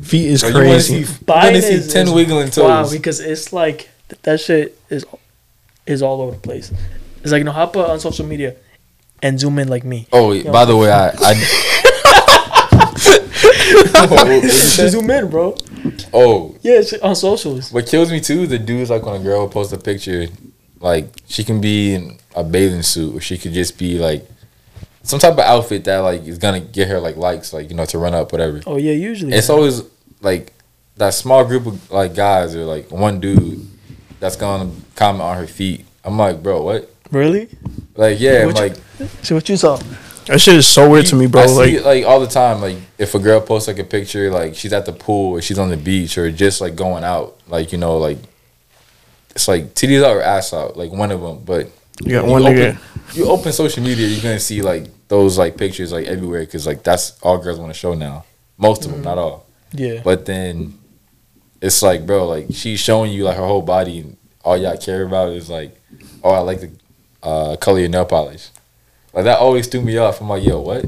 feet is Like, you wanna crazy. see, you Buying wanna see is, ten is wiggling Wow, because it's like that shit is is all over the place. It's like you know, hop on social media and zoom in like me. Oh, Yo. by the way, I, I What- what zoom in, bro. oh, Yeah, on socials. what kills me too, is the dudes like when a girl posts a picture, like she can be in a bathing suit or she could just be like some type of outfit that like is gonna get her like likes, like you know, to run up, whatever. Oh yeah, usually. It's always like that small group of like guys or like one dude that's gonna comment on her feet. I'm like, bro, what? Really. Like, yeah, I'm What you- like, See what you saw. That shit is so weird to me, bro. I see Like it like all the time. Like if a girl posts like a picture, like she's at the pool or she's on the beach or just like going out, like you know, like it's like titties out or ass out, like one of them. But you got you one open. You open social media, you're gonna see like those like pictures like everywhere because like that's all girls want to show now. Most of them, not all. Yeah. But then it's like, bro, like she's showing you like her whole body, and all y'all care about is like, oh, I like the uh, color your nail polish. Like that always threw me off. I'm like, yo, what?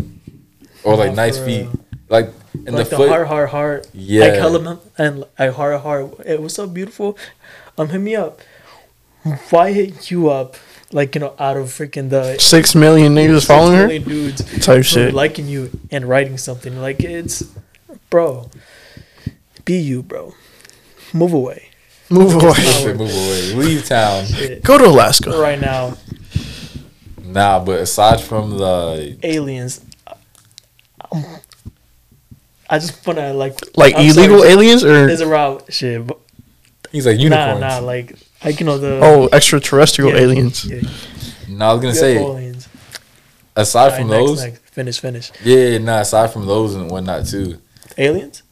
Or like Nah, nice feet, real. like in like the the, foot. heart, heart, heart. Yeah. Like element and like heart, heart. It was so beautiful. Um, hit me up. Why hit you up? Like you know, out of freaking the Six million niggas following her. dudes Type shit. liking you and writing something. Like it's, bro. Be you, bro. Move away. Move away. Move away, leave town. Shit. Go to Alaska. Right now, Nah, but aside from the aliens. um, I just wanna like Like I'm illegal sorry, aliens or Is around shit. But he's like nah, unicorns. nah, like like you know the oh extraterrestrial yeah, aliens. Yeah, Nah, I was gonna say aliens. aside Alright, from next, those, next. finish, finish. yeah, nah. Aside from those and whatnot too. Aliens.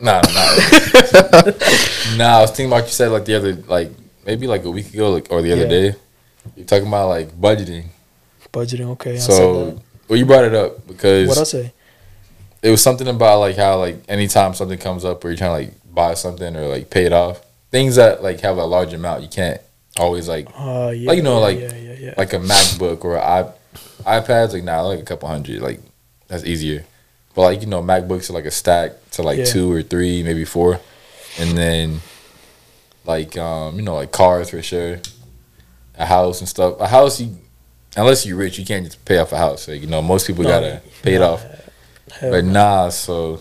Nah, nah, nah. nah, I was thinking about you said like the other like maybe like a week ago like or the other Yeah. day. You're talking about like budgeting. Budgeting. Okay. I so well, you brought it up because what I say? it was something about like how like anytime something comes up where you're trying to like buy something or like pay it off, things that like have a large amount, you can't always like Uh, yeah, Like, you know, like- yeah, yeah, like a MacBook or an i iPads. Like nah, like a couple hundred. Like that's easier. But like you know, MacBooks are like a stack to like two or three, maybe four, and then like um you know like cars for sure, a house and stuff. A house you. Unless you're rich, you can't just pay off a house. Like, you know, most people No, gotta pay it off. But nah, so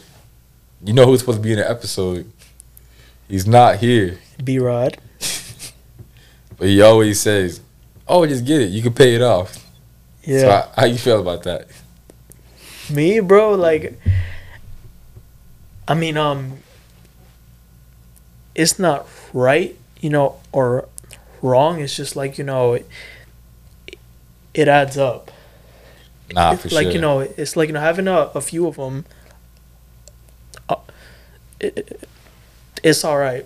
you know who's supposed to be in the episode? He's not here, B Rod. but he always says, "Oh, just get it. You can pay it off." Yeah. So how, how you feel about that? Me, bro, like I mean, um it's not right, you know, or wrong. It's just like, you know, it, it adds up. Nah, It's for like, sure. you know, it's like, you know, having a, a few of them uh, it, it- it's all right.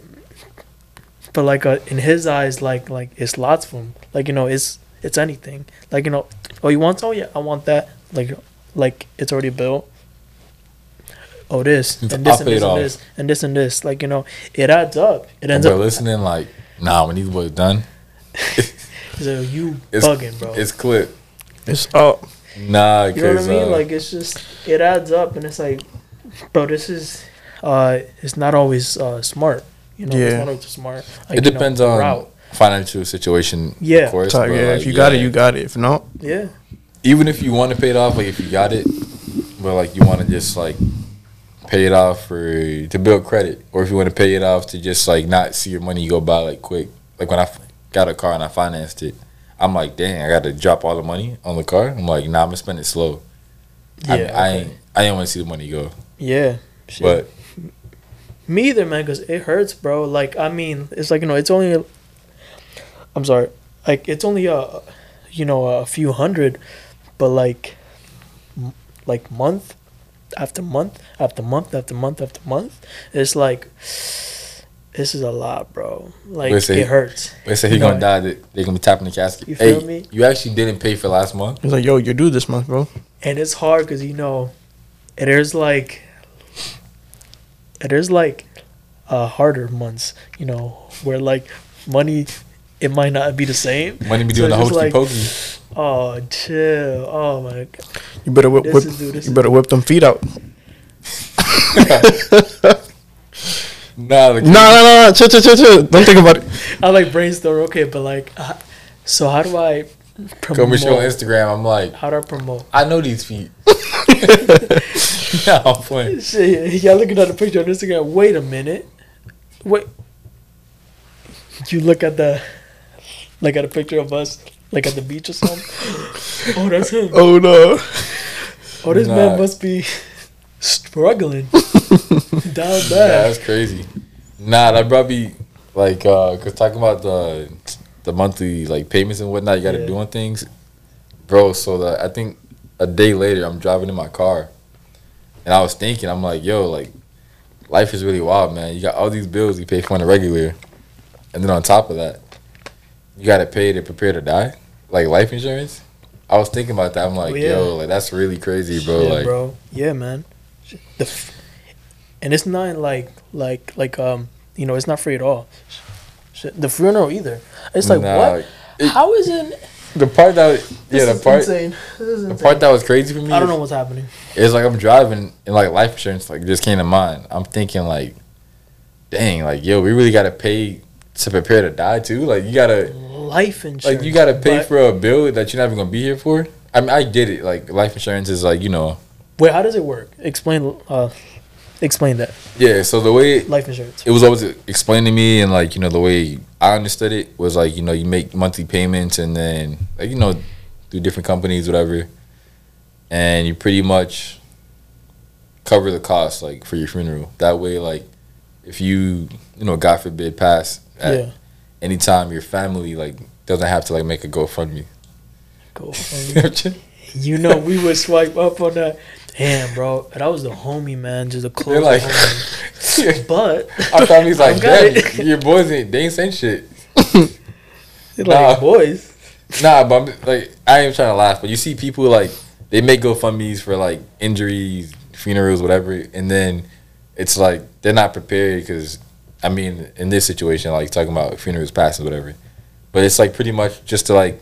But like uh, in his eyes like like it's lots of them. Like, you know, it's it's anything. Like, you know, oh, you want oh yeah, I want that. Like like it's already built. Oh, this and this and this and this and this and this. Like you know, it adds up. It ends up. listening, like, nah, when these boys done, So you it's bugging, bro. It's clip. It's up. Nah, you know what I mean? uh, like it's just it adds up, and it's like, bro, this is, uh, it's not always uh smart. You know, it's not always smart. Like, it you know, depends on route. financial situation. Yeah. of course. It's like, but, yeah, like, if you got it, you got it. If not, Yeah, even if you want to pay it off, like if you got it, but like you want to just like pay it off for to build credit, or if you want to pay it off to just like not see your money go by like quick. Like when I f- got a car and I financed it, I'm like, dang, I got to drop all the money on the car. I'm like, nah, I'm gonna spend it slow. I, yeah, I okay. ain't, I ain't want to see the money go. yeah. Shit. But Me either, man, because it hurts, bro. Like, I mean, it's like, you know, it's only, a, I'm sorry, like, it's only a, you know, a few hundred, but like, m- like month after month after month after month after month, it's like, this is a lot, bro. Like, Wait, say- it hurts. they say he You gonna die. They they gonna be tapping the casket. You feel hey, me? you actually didn't pay for last month. it's like, yo, you're due this month, bro. And it's hard because, you know, there's like, there's like uh, harder months, you know, where like money, it might not be the same. Money be So doing the it's just hokey like- pokey. Oh, chill. Oh my god. You better whip, This whip is- dude, this you is- better whip them feet out. Nah, the No, no, no, no. Chill, chill, chill, chill. Don't think about it. I like brainstorm. Okay, but like, uh, so how do I promote? and show on Instagram. I'm like, How do I promote? I know these feet. nah, I'm playing. Shit, y'all looking at the picture on Instagram. Wait a minute. Wait. You look at the, like at a picture of us, like at the beach or something. oh, that's him. Oh no. Oh, this Nah. man must be struggling down bad. Yeah, that's crazy. Nah, that probably like uh, cause talking about the the monthly like payments and whatnot you got to Yeah. do on things, bro. So that I think a day later I'm driving in my car, and I was thinking I'm like, yo, like life is really wild, man. You got all these bills you pay for on a regular, and then on top of that, you got to pay to prepare to die, like life insurance. I was thinking about that. I'm like, Oh, yeah. yo, like that's really crazy, bro. yeah, like, bro. Yeah, man. The f- and it's not like like like um you know it's not free at all. The funeral either. It's like Nah, what? it- How is it? The part that yeah, the part insane. This is the part that was crazy for me. I don't know what's happening. It's like I'm driving and like life insurance like just came to mind. I'm thinking like, dang, like yo, we really gotta pay to prepare to die too. Like you gotta Life insurance. like you gotta pay for a bill that you're not even gonna be here for. I mean, I get it. Like life insurance is like you know, Wait, how does it work? Explain. Uh, explain that yeah. So the way life insurance. it was always explained to me, and like you know the way I understood it was like you know you make monthly payments, and then like you know through different companies, whatever, and you pretty much cover the cost like for your funeral. That way, like if you you know God forbid pass at Yeah. any time, your family like doesn't have to like make a GoFundMe. GoFundMe. You know what I'm saying? you know, we would swipe up on that. Damn, bro, that was the homie, man. Just a close like, homie. But our family's like, damn, your boys ain't they ain't saying shit. They're Nah. like boys. Nah, but I'm, like I ain't trying to laugh, but you see people like they make GoFundmes for like injuries, funerals, whatever, and then it's like they're not prepared because I mean in this situation, like talking about funerals, passing, whatever, but it's like pretty much just to like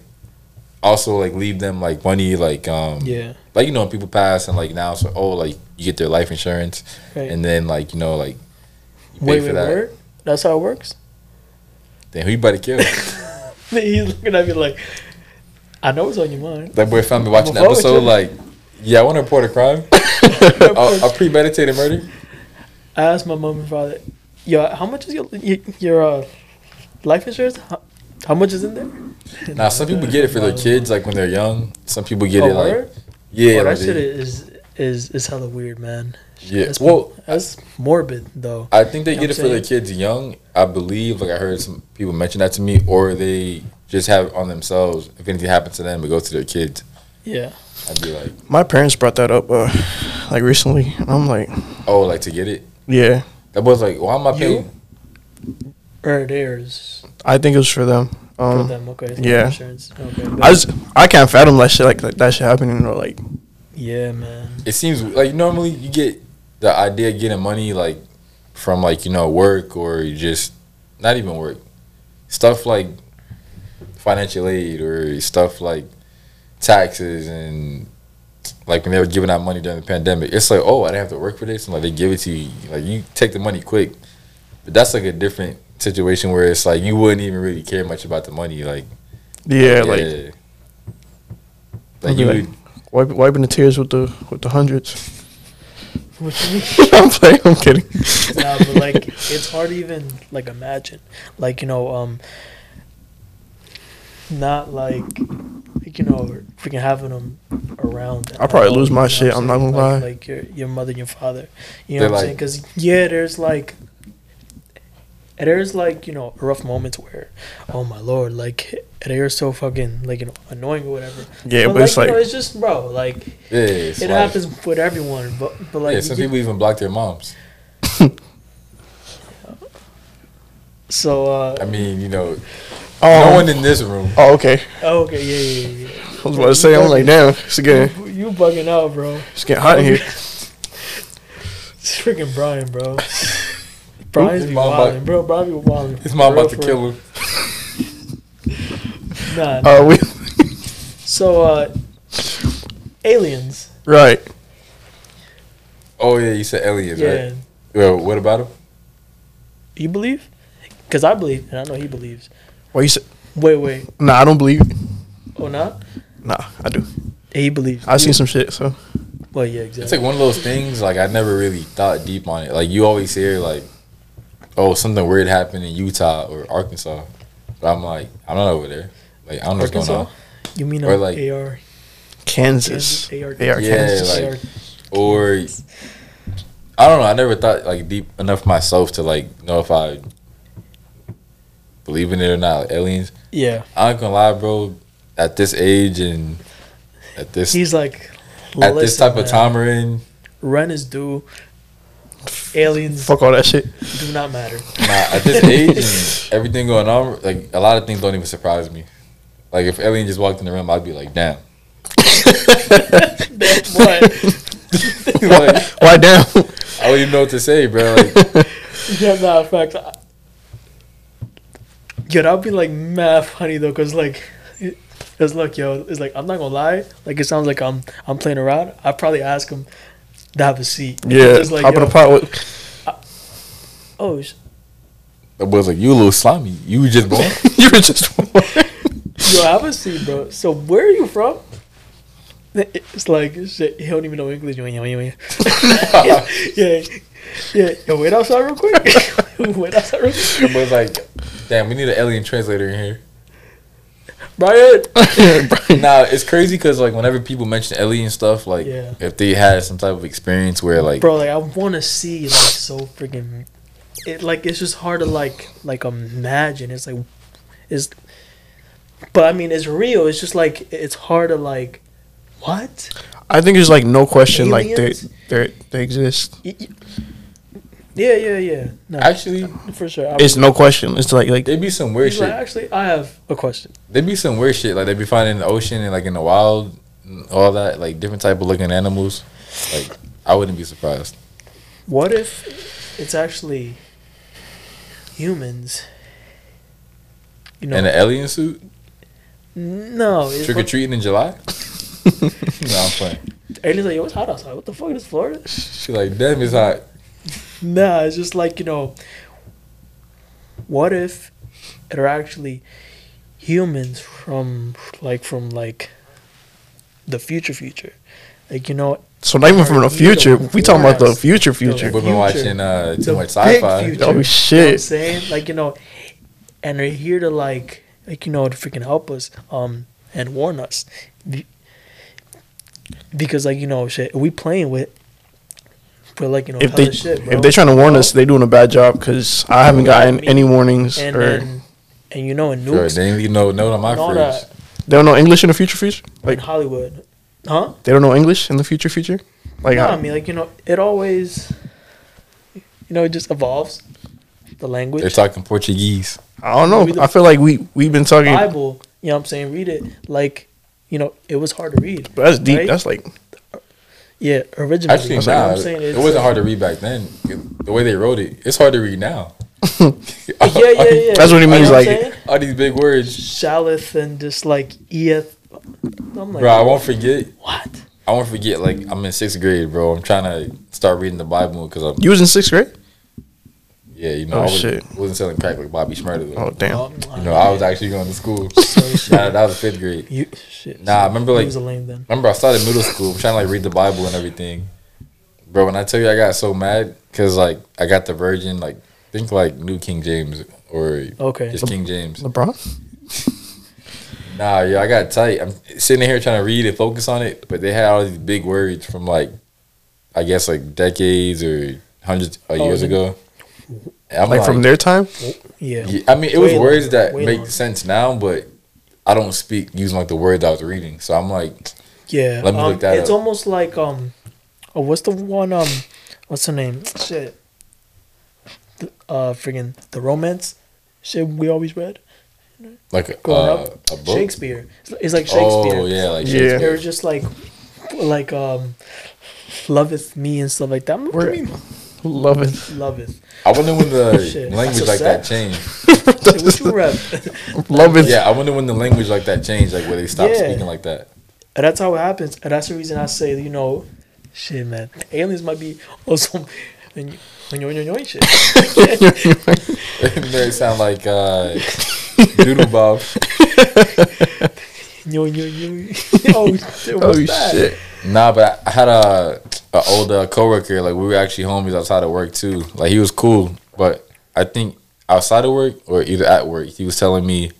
also like leave them like money, like um Yeah. like you know when people pass and like now so oh like you get their life insurance Right. and then like you know like you wait, for wait, that. word? That's how it works. Then who you about to kill? He's looking at me like, I know what's on your mind. That boy found me watching the episode like, yeah, I want to report a crime. a, a premeditated murder. I asked my mom and father, "Yo, how much is your your, your uh, life insurance? How, how much is in there?" Now some people get it for their kids, like when they're young. Some people get Oh, it like, word? yeah, oh, like that shit is is is hella weird, man. yeah. That's, Well, that's morbid though. I think they You know get it for their kids young. I believe, like I heard some people mention that to me, or they just have it on themselves. If anything happens to them, it goes to their kids. Yeah, I'd be like, My parents brought that up, uh, like recently. I'm like, oh, like to get it. yeah, That was like, why am I You? paying? or theirs I think it was for them. For Um, them. Okay, it's yeah. insurance. Okay, but- I just I can't fathom that shit like, like that shit happening. Or like, yeah, man. It seems like normally you get the idea of getting money like from like you know work or just not even work stuff like financial aid or stuff like taxes and like when they were giving out money during the pandemic it's like oh i didn't have to work for this and like they give it to you like you take the money quick but that's like a different situation where it's like you wouldn't even really care much about the money like yeah, like like you like- would wipe, wiping the tears with the with the hundreds. What you mean? I'm playing. I'm kidding. nah, but like it's hard to even like imagine. Like you know, um, not like like, you know, freaking having them around. I'll probably lose my shit, I'm not gonna like, lie. Like your your mother and your father. You know They're what I'm saying? Because yeah, there's like. And there's like you know rough moments where, oh my lord, like they're so fucking like you know annoying or whatever. Yeah, but, like, it's you like know, it's just bro, like yeah it like- happens with everyone, but but like yeah some get- people even block their moms so uh i mean you know oh, no one in this room oh okay. oh, okay yeah yeah yeah. yeah. I was about to say I'm like damn, it's getting You, you bugging out, bro. it's getting hot in here. It's freaking Brian, bro. Brian's be mom wilding, about- bro. Brian be wilding. His mom about to kill him. Nah. nah. Uh, we so, uh, aliens. right. Oh yeah, you said aliens, Yeah. right? Well, what about him? You believe? Because I believe, and I know he believes. Why you said? Wait, wait. Nah, I don't believe. Oh, not? Nah, I do. He believes. I seen some shit. So Well, yeah, exactly. It's like one of those things. Like I never really thought deep on it. Like you always hear like, oh, something weird happened in Utah or Arkansas, but I'm like, I'm not over there. Like I don't know what's going Arkansas? on. You mean Or uh, like- AR? Kansas, AR. AR Yeah, Kansas. like- Or I don't know. I never thought like deep enough myself to like know if I believe in it or not. Like, aliens. yeah. I ain't gonna lie, bro. At this age and at this He's like, at this "Listen, type of time we're in, Rent is due. Aliens Fuck all that shit. do not matter. Nah, at this age and everything going on, like a lot of things don't even surprise me. Like if alien just walked in the room, I'd be like, damn. That's what? like, Why down? I don't even know what to say, bro. Like, Yeah, nah, in fact. I, yo, that'd be like mad funny though, cause like, it- cause look, yo, it's like I'm not gonna lie. Like it sounds like I'm I'm playing around. I'd probably ask him to have a seat. Yeah, It's like, hop in yo, the pot with. oh, sh- the boy's like, you a little slimy. You was just born. you were just. born. yo, have a seat, bro. So where are you from? It's like shit. He don't even know English. yeah, yeah, yeah. Yo, wait outside real quick. wait outside real quick. the boy's like, damn, we need an alien translator in here. Brian. Nah, it's crazy because like whenever people mention Ellie and stuff, like Yeah. if they had some type of experience where like bro like i want to see like so freaking it like it's just hard to like like imagine it's like it's but i mean it's real it's just like it's hard to like what I think there's like no question like they they they exist. Y- y- yeah yeah yeah no actually for sure I It's no question. It's like like there'd be some weird He's like, shit. actually i have a question There'd be some weird shit like they'd be finding in the ocean and like in the wild, and all that like different type of looking animals. Like I wouldn't be surprised. what if it's actually humans you know In an alien suit, no it's trick or treating in July. no, I'm playing. aliens like yo it's hot outside what the fuck is florida She like, damn, it's hot. Nah, it's just like, you know, what if it are actually humans from like from like the future future? Like, you know, so not even from the future. We talking about the forecast. future future. We've been Future. watching uh, too much sci-fi. future. Oh You know what I'm shit! saying? Like, you know, and they're here to like like, you know, to freaking help us, um, and warn us. Because like, you know, shit, we playing with with like, you know, If they shit, bro. if they're trying to warn us, they're doing a bad job because I haven't gotten me. any warnings and or then and you know in Sure, nukes they ain't even know note on my and fridge. they don't know English in the future future. in Like Hollywood. Huh? they don't know English in the future future. Like no, how- I mean, like you know, it always, you know, it just evolves. The language, They're talking Portuguese. I don't know. I feel like we we've been talking. Bible. You know, what I'm saying, read it like, you know, it was hard to read. But that's deep. right? That's like Yeah, originally. Actually, you know nah, what I'm saying? it wasn't uh, hard to read back then. The way they wrote it, it's hard to read now. Yeah, yeah, yeah. That's what he means, like- saying? all these big words, Shalith and just like Eth. I'm like, bro. I won't forget. what? I won't forget. Like I'm in sixth grade, bro. I'm trying to start reading the Bible because I'm you was in sixth grade. Yeah. You know, Oh, I was, shit. wasn't selling crack like Bobby Shmurda. Oh damn! Oh, You know, I was actually going to school. So nah, that was fifth grade. You shit. Nah, I remember, he like- was a lame then. Remember, I started middle school. I'm trying to like read the Bible and everything, bro. When I tell you, I got so mad because like I got the Virgin, like think like New King James or Okay. just King James. LeBron. Nah, yeah, I got tight. I'm sitting here trying to read and focus on it, but they had all these big words from like, I guess like decades or hundreds of Oh, years yeah. ago. And I'm Like from their time. Yeah. Yeah, I mean, it was Way words longer, that make longer. sense now, but I don't speak using like the words I was reading. So I'm like, Yeah. Let me um, look that It's up. almost like um, oh, what's the one um, what's the name? Shit. The, uh, friggin' the romance, shit we always read like a, growing uh, up. a book. Shakespeare. It's- It's like Shakespeare. Oh yeah, like Yeah. Shakespeare. They were just like, like um, loveth me and stuff like that. What do you mean Love it. loveth? I wonder when the language like so that changed. Shit, what you read? Love it. Yeah, I wonder when the language like that changed, like where they stopped Yeah. speaking like that. And that's how it happens. And that's the reason I say, you know, shit, man. Aliens might be also when you when you when you shit. they sound like uh, DoodleBob. Oh, shit, What's that? shit! Nah, but I had a, a old uh, coworker. Like we were actually homies outside of work too. Like he was cool, but I think outside of work or either at work, he was telling me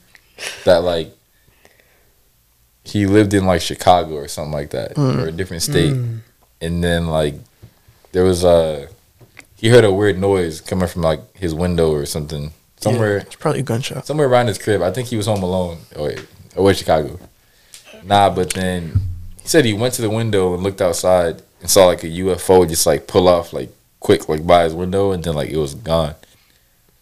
that like he lived in like Chicago or something like that, or a different state, Mm. and then like there was a he heard a weird noise coming from like his window or something somewhere It's probably a gunshot. somewhere around his crib. I think he was home alone. Or was Chicago? Nah, but then he said he went to the window and looked outside and saw like a UFO just like pull off like quick like by his window and then like it was gone.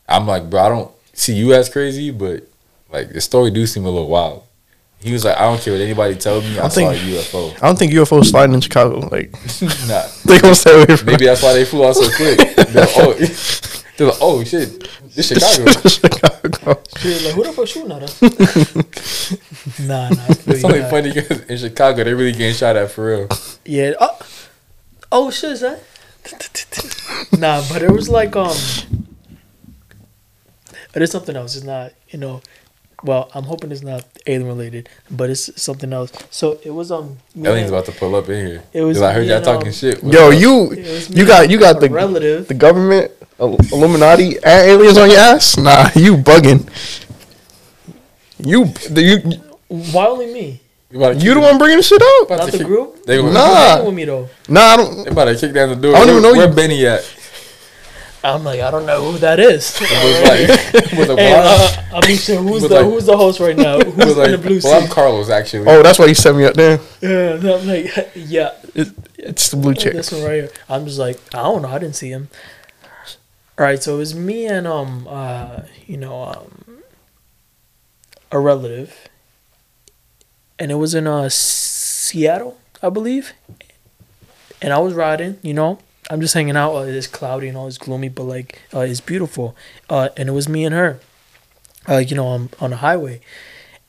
I'm like, bro, I don't see you as crazy, but like the story do seem a little wild. He was like, I don't care what anybody tells me. I, I saw a think- UFO. I don't think UFO sliding in Chicago. Like nah, they gonna stay away from maybe that's why they flew out so quick. Oh, they're like, oh shit, this Chicago. Chicago. Shit, like who the fuck shooting at us? nah, nah. I It's you, only funny because in Chicago they really getting shot at for real. Yeah. Oh, oh shit, is that? nah, but it was like um. But it's something else. It's not, you know. Well, I'm hoping it's not alien related, but it's something else. So it was um. Aliens about to pull up in here. It was I heard y'all and, talking um, shit. Yo, you you got you got the relative. the government, Ill- Illuminati, aliens on your ass. Nah, you bugging. You the, you Why only me? You, about to you kick the one bringing the shit up. about Not the kick- group. They gonna, Nah. With me though. Nah, I don't. they about to kick down the door. I don't even know where you. Benny at. I'm like, I don't know who that is. Was like, was a Hey, uh, I mean, shit, who's the like- who's the host right now? Who's was in the like, blue well, I'm? Carlos actually. Oh, that's why you set me up there. Yeah, I'm like, yeah, It, it's the blue chick. this one right here. I'm just like, I don't know, I didn't see him. All right, so it was me and um, uh, you know, um, a relative, and it was in uh Seattle, I believe. And I was riding, you know, I'm just hanging out. Uh, it's cloudy and all, it's gloomy, but like, uh, it's beautiful. Uh, and it was me and her, uh, you know, on on the highway,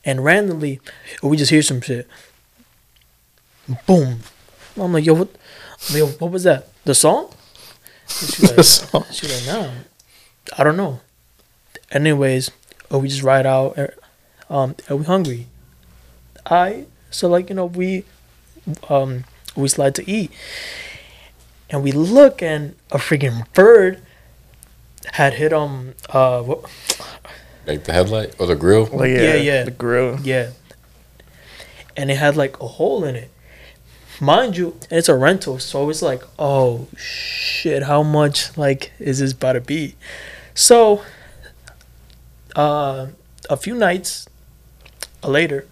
and randomly, we just hear some shit. Boom. I'm like, yo, what? Yo, what was that? The song? And she's like, The. She's like, nah, I don't know. Anyways, or we just ride out. er, Um, are we hungry? I so like you know we, um, we slide to eat, and we look and a freaking bird had hit um uh what Like the headlight or the grill. Like, Yeah, yeah. The grill. yeah, and it had like a hole in it. Mind you, and it's a rental, so it's like, oh shit, how much like is this about to be? So, uh, a few nights later,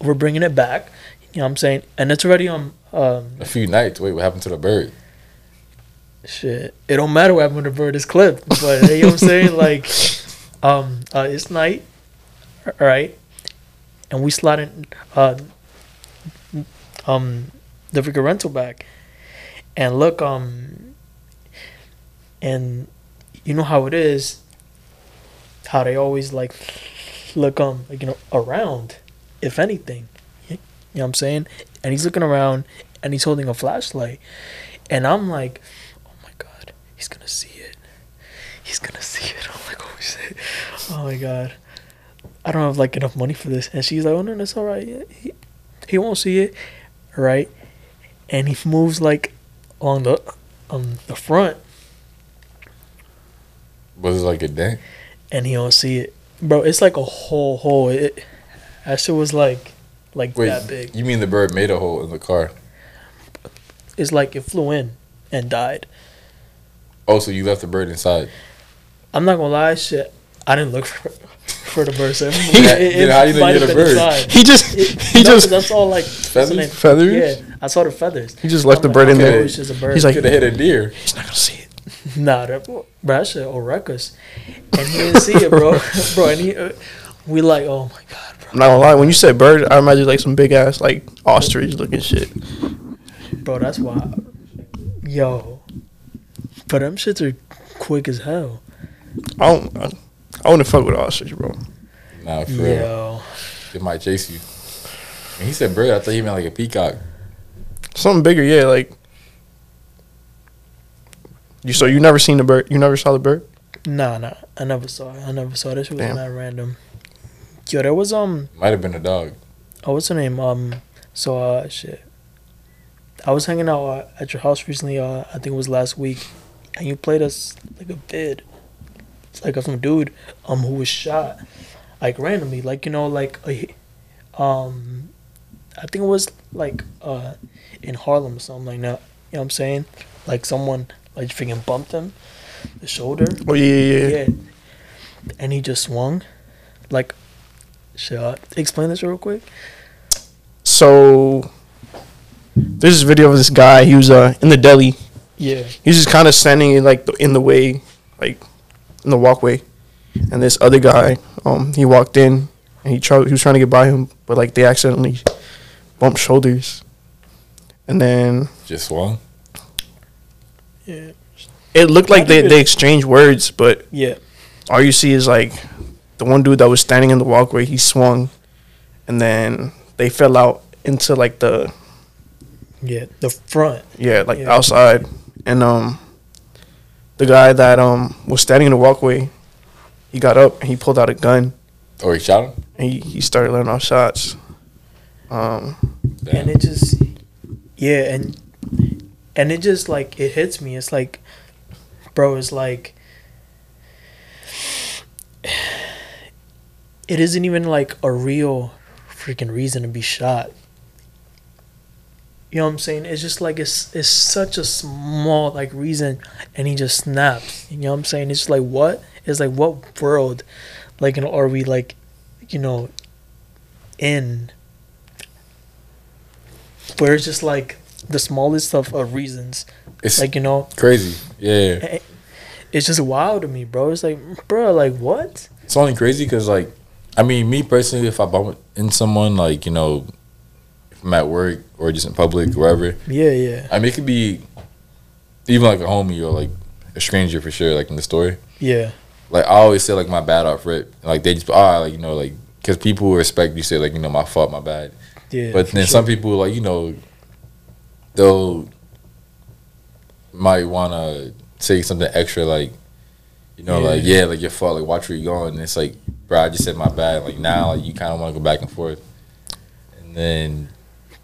we're bringing it back. You know what I'm saying? And it's already on. Um, A few nights. Wait, what happened to the bird? shit. It don't matter what happened when the bird is clipped, but you know what I'm saying? Like, um, uh, it's night, all right, and we in, uh, um, the freaking rental back, and look, um, and you know how it is, how they always like look um like you know around, if anything, you know what I'm saying? And he's looking around, and he's holding a flashlight, and I'm like oh my god, he's gonna see it. He's gonna see it. I'm like, oh shit. Oh my god. I don't have like enough money for this. And she's like, oh no, that's all right. He, he won't see it, right? And he moves like along the um the front, Was it like a dent? and he don't see it, bro. It's like a whole hole. It that shit was like like Wait, that big. you mean the bird made a hole in the car? It's like it flew in and died. Oh, so you left the bird inside? I'm not gonna lie, shit. I didn't look for for the bird. So it, Then how you know might you have had a bird? inside. He just It- he no, just that's all like what's the name? Feathers? feathers. Yeah, I saw the feathers. He just left I'm the bird in like, okay. oh, there. It's just a bird. He's like, Could have hit a deer. he's not gonna see it. nah, that, bro, that shit will wreck us. And he didn't see it, bro. bro, and he, uh, we like, oh my god, bro. I'm not gonna lie. When you said bird, I imagine like some big ass like ostrich looking shit. Bro, that's why. Yo, but them shits are quick as hell. I don't. I, I wouldn't fuck with ostrich, bro. Nah, for real. Yo, It might chase you. When he said bird, I thought he meant like a peacock. Something bigger, yeah. Like you. So you never seen the bird? You never saw the bird? nah, nah. I never saw it. I never saw it. This shit was Damn. not random. Yo, there was um. Might have been a dog. Oh, what's her name? Um, so uh, shit. I was hanging out uh, at your house recently. Uh, I think it was last week, and you played us like a vid, it's like of some dude um who was shot, like randomly, like you know, like a, um, I think it was like uh in Harlem or something like that. You know what I'm saying? Like someone like freaking bumped him, the shoulder. Oh yeah, yeah, yeah. Yeah. And he just swung. Like, should I Explain this real quick. So there's this video of this guy. He was uh in the deli. Yeah. He was just kind of standing in like in the way, like in the walkway, and this other guy, um, he walked in, and he tried. He was trying to get by him, but like they accidentally bumped shoulders, and then Just swung. Yeah. it looked like they they exchanged words, but Yeah. all you see is like the one dude that was standing in the walkway. He swung, and then they fell out into like the Yeah. The front. yeah like Yeah. outside, and um the guy that um was standing in the walkway, he got up and he pulled out a gun Or Oh, he shot him. and he, he started letting off shots. Um, Damn. and it just yeah and and it just like it hits me. It's like bro it's like it isn't even like a real freaking reason to be shot. You know what i'm saying? It's just like it's it's such a small like reason and he just snaps. You know what i'm saying? It's just like what? It's like what world like you know are we like you know in where it's just like the smallest of, of reasons It's like you know crazy. Yeah. it's just wild to me bro it's like bro like what It's only crazy because, like, I mean, me personally, if I bump in someone, like, you know, if I'm at work or just in public, wherever, yeah yeah I mean, it could be even like a homie or like a stranger for sure, like in the story. yeah Like, I always say, like, my bad off rip. Like, they just, ah, like, you know, like, because people respect you say, like, you know, my fault, my bad. Yeah But then sure. some people, like, you know, they'll might want to say something extra, like, you know, like, Yeah. yeah, like, your fault, like, watch where you're going. And it's like, bro, I just said my bad. Like, now, like, you kind of want to go back and forth. And then,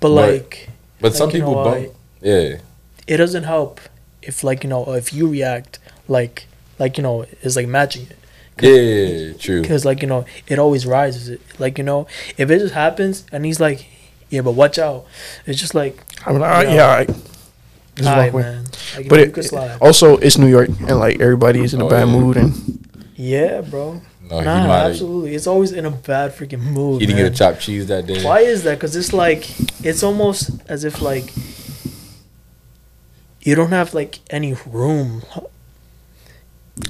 but like but some Like, you people know, bump. Yeah. it doesn't help if like you know if you react like like you know it's like matching it Yeah, yeah, yeah, true. because like you know it always rises it like you know if it just happens and he's like yeah but watch out it's just like I'm like, all right, Yeah. yeah, all right. Just all walk right away. man like, But you it, also, it's New York, and like everybody is in a Oh, bad yeah. mood, and yeah bro No, he nah absolutely it's always in a bad freaking mood He didn't man. get a chopped cheese that day. Why is that? Because it's like it's almost as if like you don't have like any room.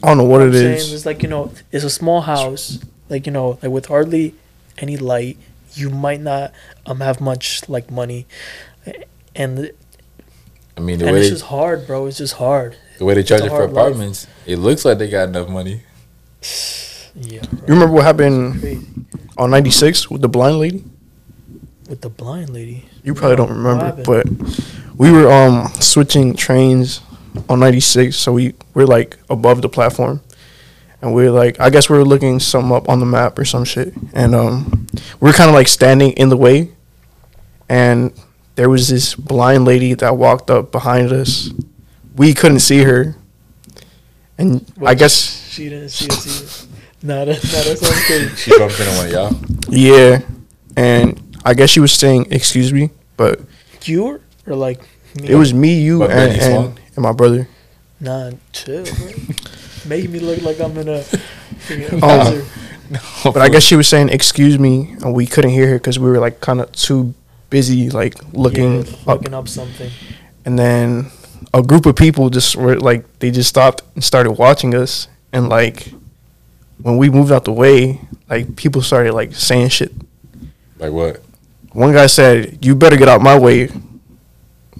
I don't know what You it know I'm is. It's like you know, it's a small house. Like you know, like with hardly any light, you might not um have much like money, and I mean, the and way it's they, just hard, bro. It's just hard. the way they charge it for hard life. apartments, it looks like they got enough money. Yeah. You remember what happened on '96 with the blind lady? With the blind lady. You probably No, don't remember, but we were um switching trains on 96, so we we're like above the platform, and we're like I guess we were looking some up on the map or some shit, and um we are kind of like standing in the way, and there was this blind lady that walked up behind us. We couldn't see her, and I guess she didn't see us either. Nah, that, nah, that's not good. She bumped into one of y'all. yeah, and I guess she was saying excuse me, but You were or like me? it was me, you, and, and, and my brother. Nah, chill, bro. Making me look like I'm in a. freaking Oh. desert. But I guess she was saying excuse me, and we couldn't hear her because we were like kind of too busy like looking Yeah, up. looking up something. And then a group of people just were like they just stopped and started watching us, and like when we moved out the way, like people started like saying shit. Like what? One guy said, "You better get out my way.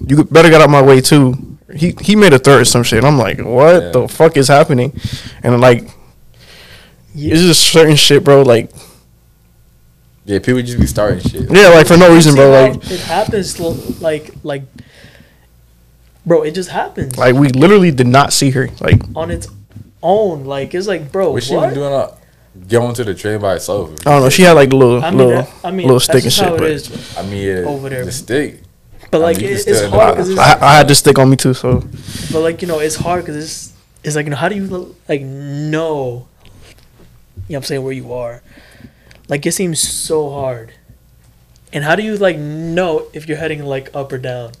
You better get out my way too." He he made a third or some shit. I'm like, what Yeah. the fuck is happening? And like, Yeah. it's just certain shit, bro. Like, Yeah, people just be starting shit. yeah, like for no reason, bro. Like, it happens, like like, bro, it just happens like we literally did not see her. Like, on its own. Like it's like, bro, What's she what? even doing up? Going to the train by itself. I don't know. She had like a little, I mean, little, I mean, little stick and shit. But is. I mean, yeah, Over there. the stick. But I like, mean, it, it's hard I, because it's, I, I had to stick on me too. So but like you know, it's hard because it's it's like you know, how do you like know? You know, what I'm saying where you are. Like it seems so hard. And how do you like know if you're heading like up or down?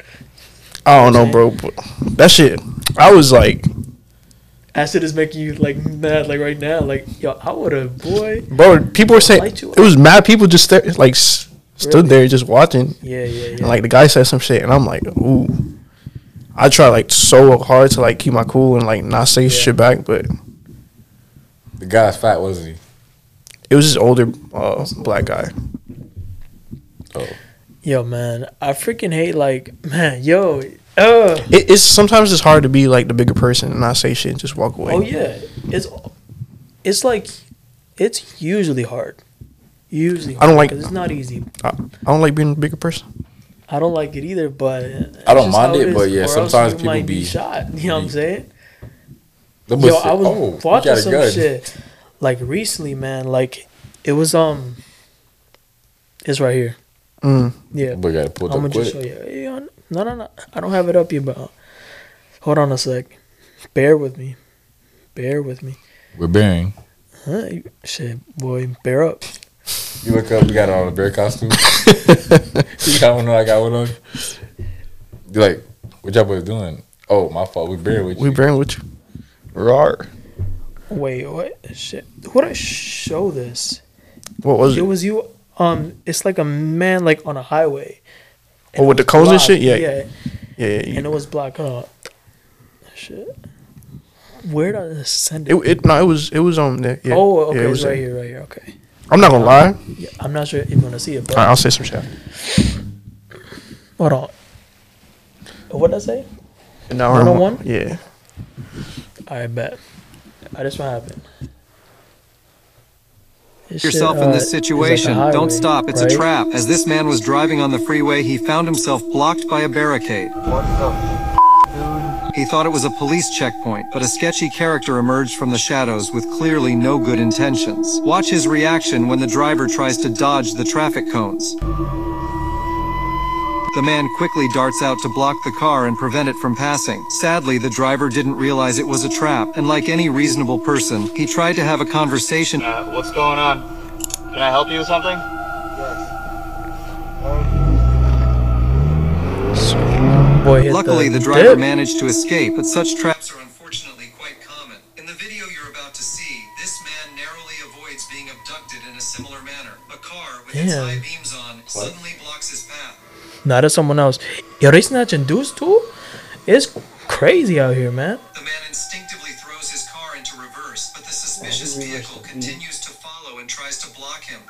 I don't know, bro. But that shit, I was like, Acid is making you like mad like right now. Like yo, I would have boy. bro. People were saying it was mad. People just sta- like s- stood Really? there just watching. Yeah, yeah, yeah. And like the guy said some shit, and I'm like, ooh. I try like so hard to like keep my cool and like not say Yeah. shit back, but The guy's fat, wasn't he? It was this older uh, black guy. Oh, Yo, man, I freaking hate like, man, yo, uh, It, it's sometimes it's hard to be like the bigger person and not say shit and just walk away. oh yeah, it's it's like it's usually hard. Usually, I don't like- 'cause it's not easy. I, I don't like being a bigger person. I don't like it either, but I don't mind it, it, is, but yeah, or sometimes people might be- shot. You know what I'm saying? That Yo, was- I was oh, watching some gun. shit like recently, man. Like it was um, it's right here. Mm. Yeah, But gotta pull I'm up gonna just show you. No, no, no. I don't have it up yet, but hold on a sec. Bear with me. Bear with me. We're bearing. Huh? You- Shit, boy, bear up. You look up, we got on a bear costume. you got one on, I got one on. You're like, what y'all boys doing? Oh, my fault. We bearing with you. We bearing with you. Rar. Wait, what? Shit, who did I show this? What was It it? was you. Um, it's like a man like on a highway. Oh, with the was cones and shit? Yeah. yeah. Yeah, yeah. and it was black. Hold. Shit. Where did I send It, it? it no, it was it was on there. Yeah. oh, okay, yeah, it it's was right there. here, right here. Okay. I'm not gonna lie. Yeah, I'm not sure if you're gonna see it, but All right, I'll say some shit. hold on. What did I say? No, 101? Yeah. I bet. I just what happened. This yourself shit, in uh, this is like a situation. highway, Don't stop. It's right? a trap. As this man was driving on the freeway, he found himself blocked by a barricade. He thought it was a police checkpoint, but a sketchy character emerged from the shadows with clearly no good intentions. Watch his reaction when the driver tries to dodge the traffic cones. The man quickly darts out to block the car and prevent it from passing. Sadly, the driver didn't realize it was a trap, and like any reasonable person, he tried to have a conversation Uh, what's going on? Can I help you with something? Boy, hit Luckily, the the driver dip. managed to escape, but such traps are unfortunately quite common. In the video you're about to see, this man narrowly avoids being abducted in a similar manner. A car with its high beams on suddenly blocks his path. Not as someone else. Yo, they snatching dudes too? It's crazy out here, man. The man instinctively throws his car into reverse, but the suspicious vehicle continues to follow and tries to block him.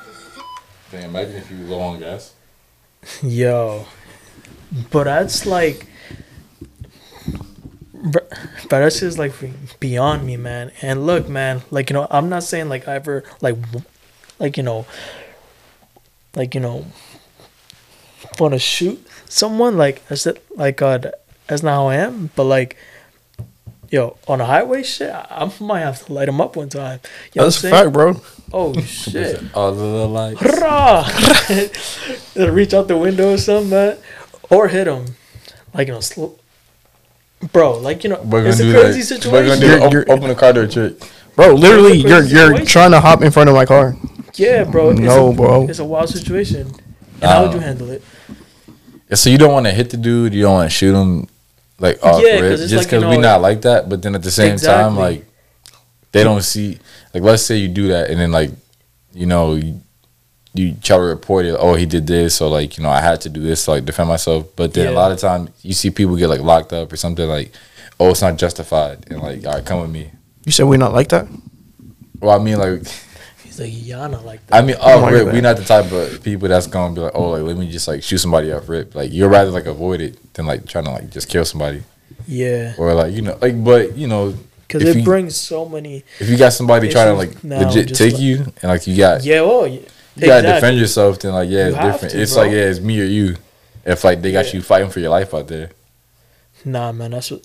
Damn, imagine if you was low on gas. Yo. But that's like. But but that's just like beyond me, man. And look, man, like, you know, I'm not saying like I ever, like, like, you know, like, you know, want to shoot someone. Like, that's it, like, uh, that's not how I am. But like, yo, on a highway shit, I, I might have to light him up one time. You know That's a what I'm saying? fact, bro. Oh, shit. All the lights. Reach out the window or something, man. Or hit him. Like, you know, sl- bro, like, you know, We're gonna it's a do crazy that. situation. We're gonna do You're- op- you're- open the car door trick. Bro, literally, you're you're situation. trying to hop in front of my car. yeah, bro. It's No, a, bro. It's a wild situation. And how would you Um, handle it? So you don't want to hit the dude. You don't want to shoot him, like off Yeah, 'cause rip, it's just like, you because we know, not like that. But then at the same time, like they don't see. Like let's say you do that, and then like you know you, you try to report it. Oh, he did this, so like you know I had to do this to like defend myself. But then Yeah. a lot of time you see people get like locked up or something like, oh, it's not justified, and like all right, come with me. You said we're not like that. Well, I mean like. He's like, Yana, like that. I mean, Oh oh, my rip, we're not the type of people that's gonna be like, oh, like let me just like shoot somebody off rip. Like you're rather like avoid it than like trying to like just kill somebody yeah. or like you know like but you know Because it you, brings so many. if you got somebody trying to issues like legit take like- you and like you got Yeah, oh, yeah. You gotta Exactly. defend yourself, then like yeah, You it's different. to, it's bro. like yeah, it's me or you. If like they got Yeah. you fighting for your life out there. Nah, man, that's what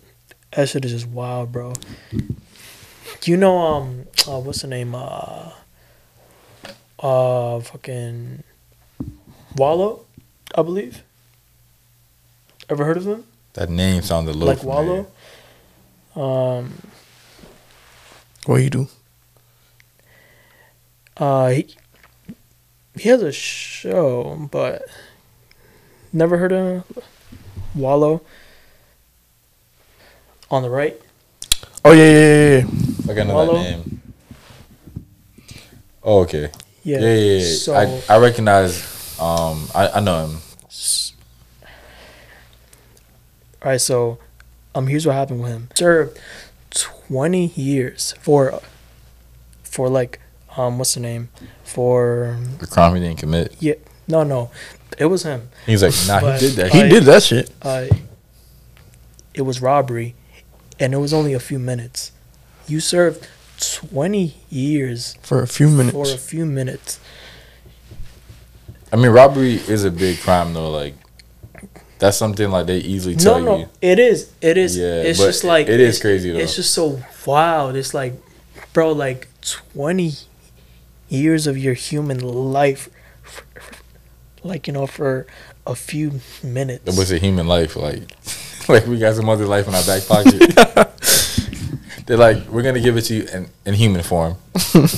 that shit is just wild, bro. Do you know, um, uh, what's the name? Uh, uh, fucking Wallo, I believe. Ever heard of him? That name sounds a little like familiar. Wallo. Um, What you do? uh, he he has a show, but never heard of him. Wallo. On the right. Oh yeah, yeah, yeah, yeah. Like I know Wallo? that name. Oh okay. Yeah. Yeah, yeah, yeah. So I I recognize. Um, I I know him. All right, so um, here's what happened with him. Served twenty years for, for like um, what's the name? For The crime he didn't commit. yeah, no, no, it was him. He's like, nah, But- he did that. He did that shit Uh, it was robbery, and it was only a few minutes. You served twenty years for a few minutes. for a few minutes. I mean, robbery is a big crime though. Like, that's something like they easily No, tell no, you. it is. It is. Yeah, it's but just like it is it's- crazy, though. It's just so wild. It's like, bro, like twenty years of your human life, like you know, for a few minutes. It was a human life. Like, like we got some other life in our back pocket. They're like, we're gonna give it to you in, in human form.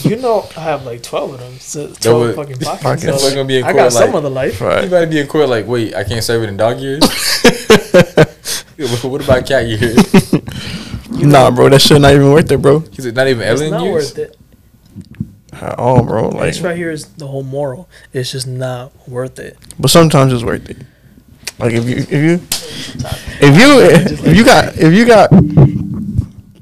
you know, I have like twelve of them. So twelve would- fucking Pockets. pockets. We're gonna be in I court got some like- of the life. Right. You better be in court like, wait, I can't serve it in dog years. what about cat years? Nah, bro, that shit not even worth it, bro. Is it not even It's alien not years? worth it. At all, bro. Like, this right here is the whole moral. It's just not worth it. but sometimes it's worth it. Like if you if you if you if you got if you got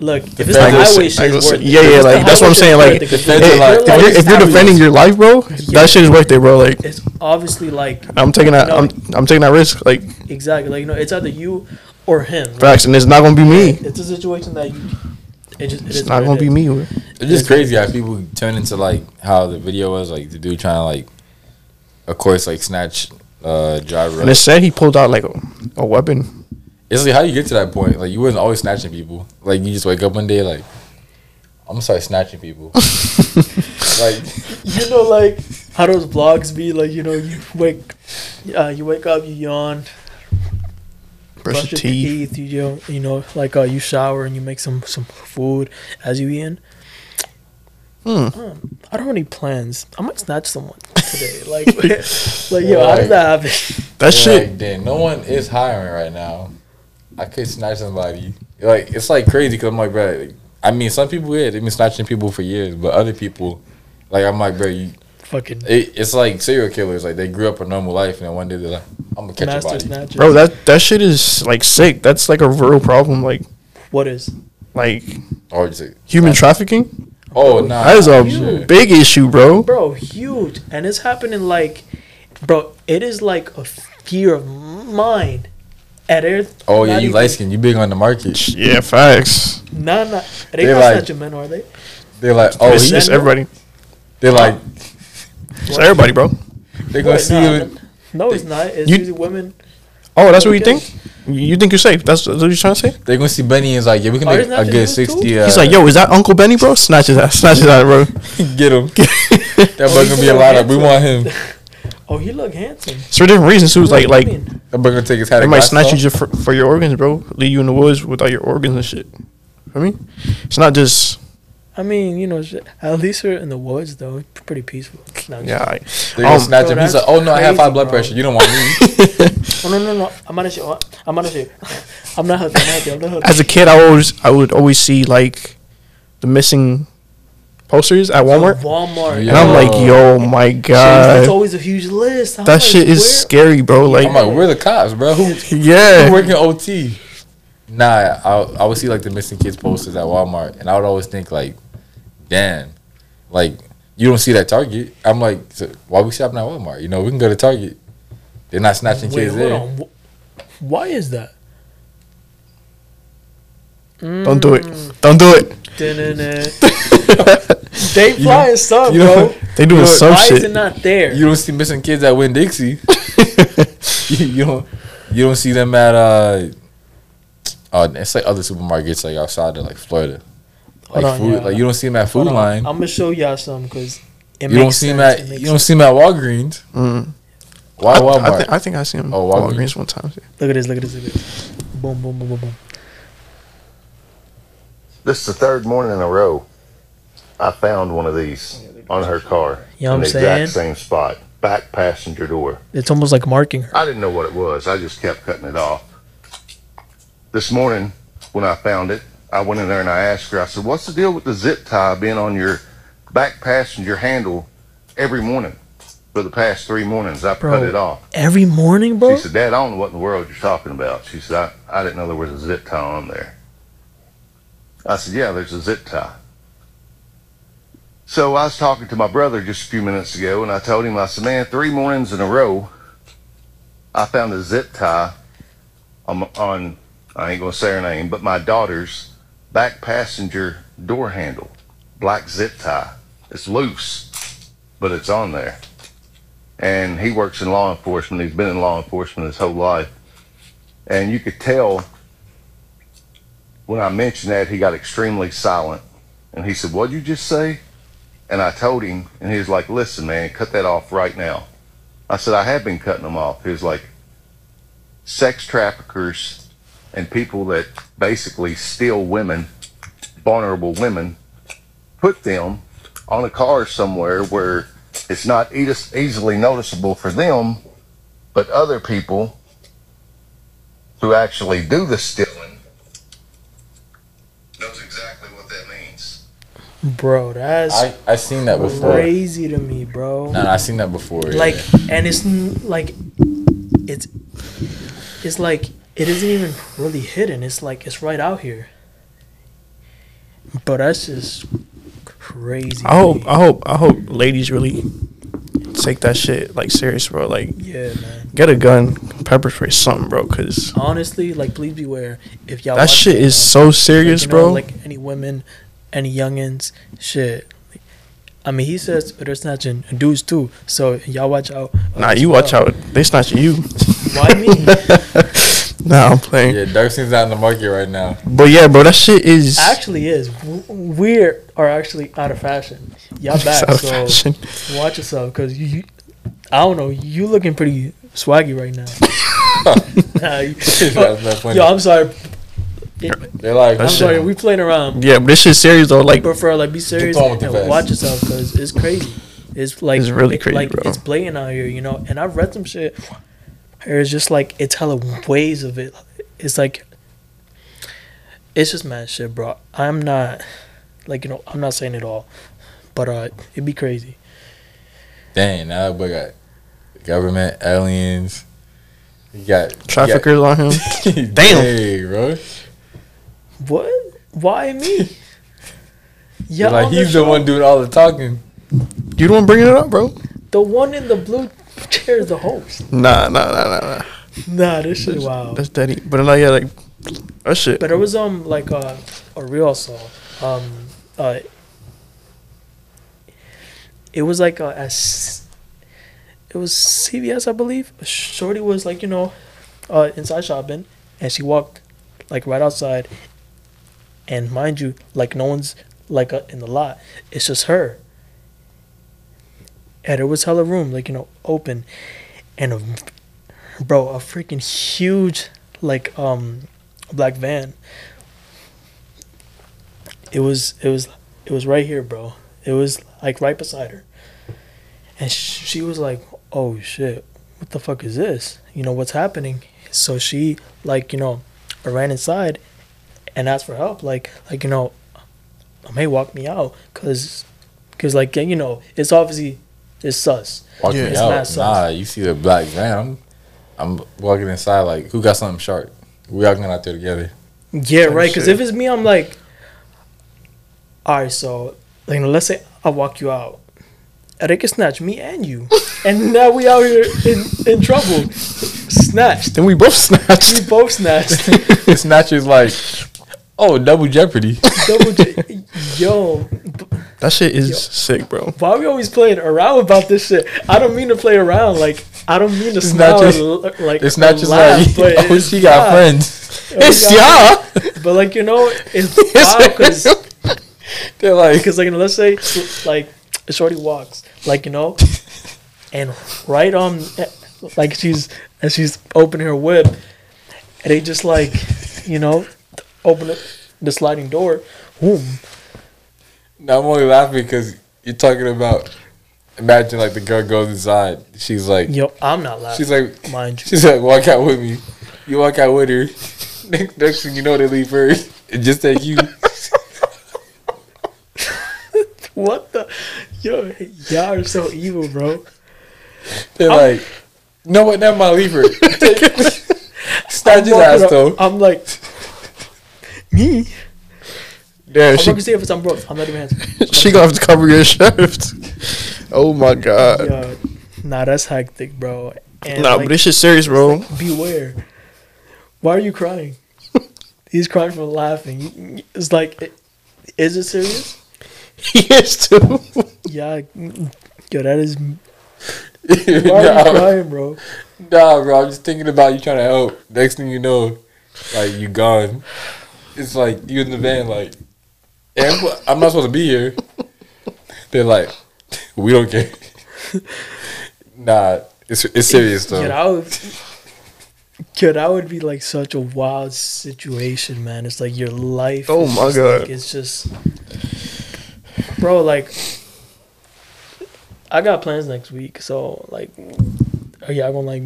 Look, if it's the highway like, shit, worth it. yeah, If yeah, like, that's what I'm saying, like, worth it, 'cause the feds if are your like- if life you're, if you're defending your life, bro, that shit is worth it, bro. Like it's obviously like I'm taking that. I'm I'm taking that risk. Like exactly like you know, it's either you or him. right? facts, and it's not gonna be me. It's a situation that you. It just it It's is not gonna it be me. bro. It's just crazy how people turn into like how the video was like the dude trying to like, of course, like snatch uh driver. And it said he pulled out like a, a weapon. It's like how you get to that point. Like you wasn't always snatching people. Like you just wake up one day like, I'm gonna start snatching people. like You know, like how those vlogs be like. You know, you wake, uh, you wake up, you yawn, Brush your teeth. You know, you know, like uh, you shower and you make some some food as you eat. Hmm. Um, I don't have any plans. I might snatch someone today. Like, like yo, how does that happen? That shit. Like, then no one is hiring right now. I could snatch somebody. Like it's like crazy because I'm like, bro. like, I mean, some people yeah, they've been snatching people for years, but other people, like I'm like, bro, you. Fucking It, it's like serial killers. Like they grew up a normal life, and then one day they're like, I'm gonna catch a master body. snatcher. Bro, that that shit is like sick. That's like a real problem. Like what is? like oh, Or just like, human snatch- trafficking. Oh nah, That is a shit. big issue, bro. bro huge and it's happening like bro it is like a fear of mine at Earth. Oh yeah, you light skin. You big on the market. Yeah, facts. Nah, nah. They They not like- snatching men, are they? They're like, oh, it's, he, it's everybody. they're like, It's everybody, bro. they're gonna Wait, see nah, you. No, it's not. It's You- usually women. Oh, that's what you think? You think you're safe? That's, that's what you're trying to say? They're gonna see Benny and it's like, yeah, we can make a good sixty. Uh, He's like, yo, is that Uncle Benny, bro? Snatches that, snatches that, bro. get him. that boy he's gonna be a lot of. We want him. Oh, he look handsome. It's for different reasons. too. It's like, like Women. That boy gonna take his hat. they might snatch off. you just for, for your organs, bro. Leave you in the woods without your organs and shit. I mean, it's not just I mean, you know, at least we're in the woods though. It's pretty peaceful. No, yeah. I, They're Um, snatch him. He's like, oh no, I have high blood bro. pressure. You don't want me. Oh, no, no, no. I'm not sure. I'm not sure. I'm not healthy. I'm not healthy. I'm not healthy. as a kid, I always I would always see like the missing posters at Walmart, Walmart. and I'm like, yo, my god. it's always a huge list. I'm that like, shit is where- scary, bro. Like, I'm like, we're the cops, bro. Who, who yeah, working OT? Nah, I I would see like the missing kids posters at Walmart, and I would always think like, damn, like you don't see that Target. I'm like, so why we shopping at Walmart? You know, we can go to Target. They're not snatching Wait, kids there. on. Why is that? don't do it, don't do it. they flying some, you know- bro. They doing You know, some Why is it not there? You don't see missing kids at Winn Dixie. you, you don't you don't see them at uh uh it's like other supermarkets like outside of like Florida. Like on, food yeah. like you don't see them at Food Hold on. Line. I'm gonna show y'all some because it You don't see them sense. at you don't see them at Walgreens. Mm. Why I, I, Walmart? think, I think I see him. Oh, Walgreens. Walgreens one time. Look at this. Look at this. Look at this. Boom, boom, boom, boom, boom. This is the third morning in a row I found one of these on her car You know in what the I'm saying? exact same spot, back passenger door. It's almost like marking her. I didn't know what it was. I just kept cutting it off. This morning, when I found it, I went in there and I asked her. I said, "What's the deal with the zip tie being on your back passenger handle every morning for the past three mornings? I Bro. cut it off." Every morning, bro. She said, "Dad, I don't know what in the world you're talking about." She said, "I, I didn't know there was a zip tie on there." I said, "Yeah, there's a zip tie." So I was talking to my brother just a few minutes ago, and I told him, I said, man, three mornings in a row, I found a zip tie on, on I ain't gonna say her name, but my daughter's back passenger door handle, black zip tie. It's loose, but it's on there. And he works in law enforcement. He's been in law enforcement his whole life. And you could tell when I mentioned that, he got extremely silent. And he said, What'd you just say? And I told him, and he was like, Listen, man, cut that off right now. I said, I have been cutting them off. He was like, Sex traffickers and people that basically steal women, vulnerable women, put them on a car somewhere where it's not eas- easily noticeable for them, but other people who actually do the stealing knows exactly what that means. Bro, that's I I seen that before. crazy to me, bro. Nah, I seen that before. yeah. like and it's like it's it's like it isn't even really hidden it's like it's right out here but that's just crazy I hope. I hope I hope ladies really take that shit like serious, bro. Like yeah man get a gun, pepper spray, something, bro. Cause honestly like please beware if y'all that shit is so like, serious, you know, bro. like any women any youngins shit I mean, he says they're snatching dudes too, so y'all watch out. nah, you watch out. They snatching you. Why me? nah, I'm playing. yeah, Dark Scene's out in the market right now. But yeah, bro, that shit is actually is. We are actually out of fashion. Y'all back, out of so fashion. watch yourself, cause you, you- I don't know, you looking pretty swaggy right now. Nah, you- That's yo, I'm sorry. They're like, I'm That shit- sorry. We playing around. Yeah, but this shit serious though. I Like, prefer like be serious on and watch yourself, cause it's crazy. It's like It's really it- crazy, like bro. it's blatant out here, you know. And I've read some shit. Where It's just like it's hella ways of it. It's like it's just mad shit, bro. I'm not like you know I'm not saying it all, but uh, it'd be crazy. dang, now we got government, aliens. You got you got- traffickers on him. Damn. Dang, bro. What? Why me? Yeah, like on he's the show. one doing all the talking. You the one bringing it up, bro? The one in the blue chair is the host. Nah, nah, nah, nah, nah. Nah, this shit wow. That's daddy. But like, yeah, like that shit. But it was um like uh, a real saw. Um uh it was like a, as it was CVS I believe. Shorty was like, you know, uh inside shopping and she walked like right outside and mind you, like no one's like uh, in the lot. It's just her. And it was hella room, like, you know, open. And a, bro, a freaking huge like um black van. It was it was it was right here, bro. It was like right beside her, and sh- she was like, "Oh shit, what the fuck is this? You know what's happening?" So she like you know ran inside and asked for help. Like like you know, may walk me out, cause cause like you know it's obviously it's sus. Walking Yeah. me It's out. not sus. Nah, you see the black van. I'm, I'm walking inside like, who got something sharp? We all going out there together. Yeah, Type right. Because if it's me, I'm like, all right. So, like, let's say I walk you out, and they can snatch me and you, and now we out here in, in trouble. Snatched. Then we both snatched. We both snatched. the is like, oh, double jeopardy. Double J. Yo, b- That shit is Yo. sick, bro. why are we always playing around about this shit? I don't mean to play around. Like, I don't mean to It's smile not just- like. It's not just laugh, like, oh, she got friends. Oh, It's y'all. But like you know, it's wild because. They're like, Because like you know, let's say like shorty walks, like you know, and right on, like she's as she's opening her whip, and they just like, you know, open it, the sliding door, boom. No, I'm only laughing because you're talking about, imagine like the girl goes inside. She's like, Yo, I'm not laughing. she's like, mind you. she's like, walk out with me. You walk out with her. Next, next thing you know, they leave first. It just take you. What the, yo, y'all are so evil, bro. They're I'm- like, no, what? Never mind, leave her. Snatch his ass though. I'm like, me. Damn, I'm she not gonna say if it's I'm. I'm not even answering. she gonna have to cover your shift. oh my god. Yo, nah, that's hectic, bro. And Nah, like, but this shit serious, bro. beware. Why are you crying? He's crying from laughing. It's like, i- is it serious? He is too. Yeah. Yo, that is. Why are you crying, bro? nah, bro. I'm just thinking about you trying to help. Next thing you know, like you gone. It's like you in the van, like, "Hey, I'm, I'm not supposed to be here. They're like, we don't care. nah, it's it's serious though. Yo, that would, yo, that would be like such a wild situation, man. It's like your life. Oh my God. Like, it's just, bro. Like, I got plans next week, so like, are y'all gonna like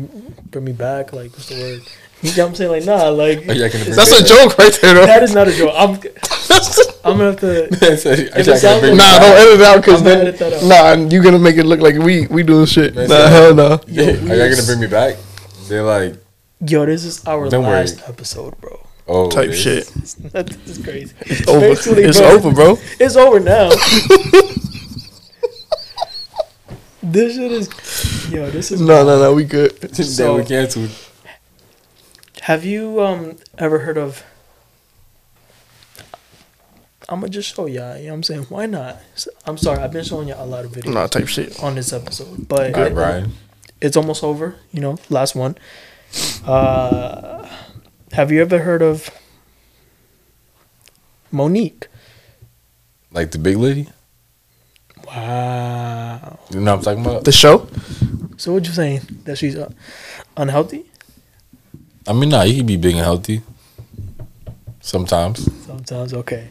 bring me back? Like, what's the word? You know what I'm saying? Like, nah, like Are y'all gonna bring That's a back? joke right there, though. that is not a joke. I'm, I'm gonna have to. Man said, "Are If it y'all gonna sounds bring Nah, don't edit it out because gonna then edit that out. nah, you gonna make it look like we we doing shit. Man Nah, said- hell no. Yo, Are y'all gonna bring me back? They're like, Yo, this is our Don't worry. last episode, bro. oh, Type this- shit. That is crazy. Over. Basically, It's bro, over, bro. It's over now. this shit is. Yo, this is. No, no, no. We good. Then So- we canceled. Have you um ever heard of? I'm gonna just show y'all. You know what I'm saying? Why not? I'm sorry. I've been showing y'all a lot of videos Nah, type shit. on this episode, but All right, it- Brian. it's almost over. You know, last one. Uh, have you ever heard of Monique? Like the big lady. Wow. You know what I'm talking about? The show. So what you saying that she's uh, unhealthy? I mean, nah, you can be big and healthy. Sometimes, Sometimes, okay.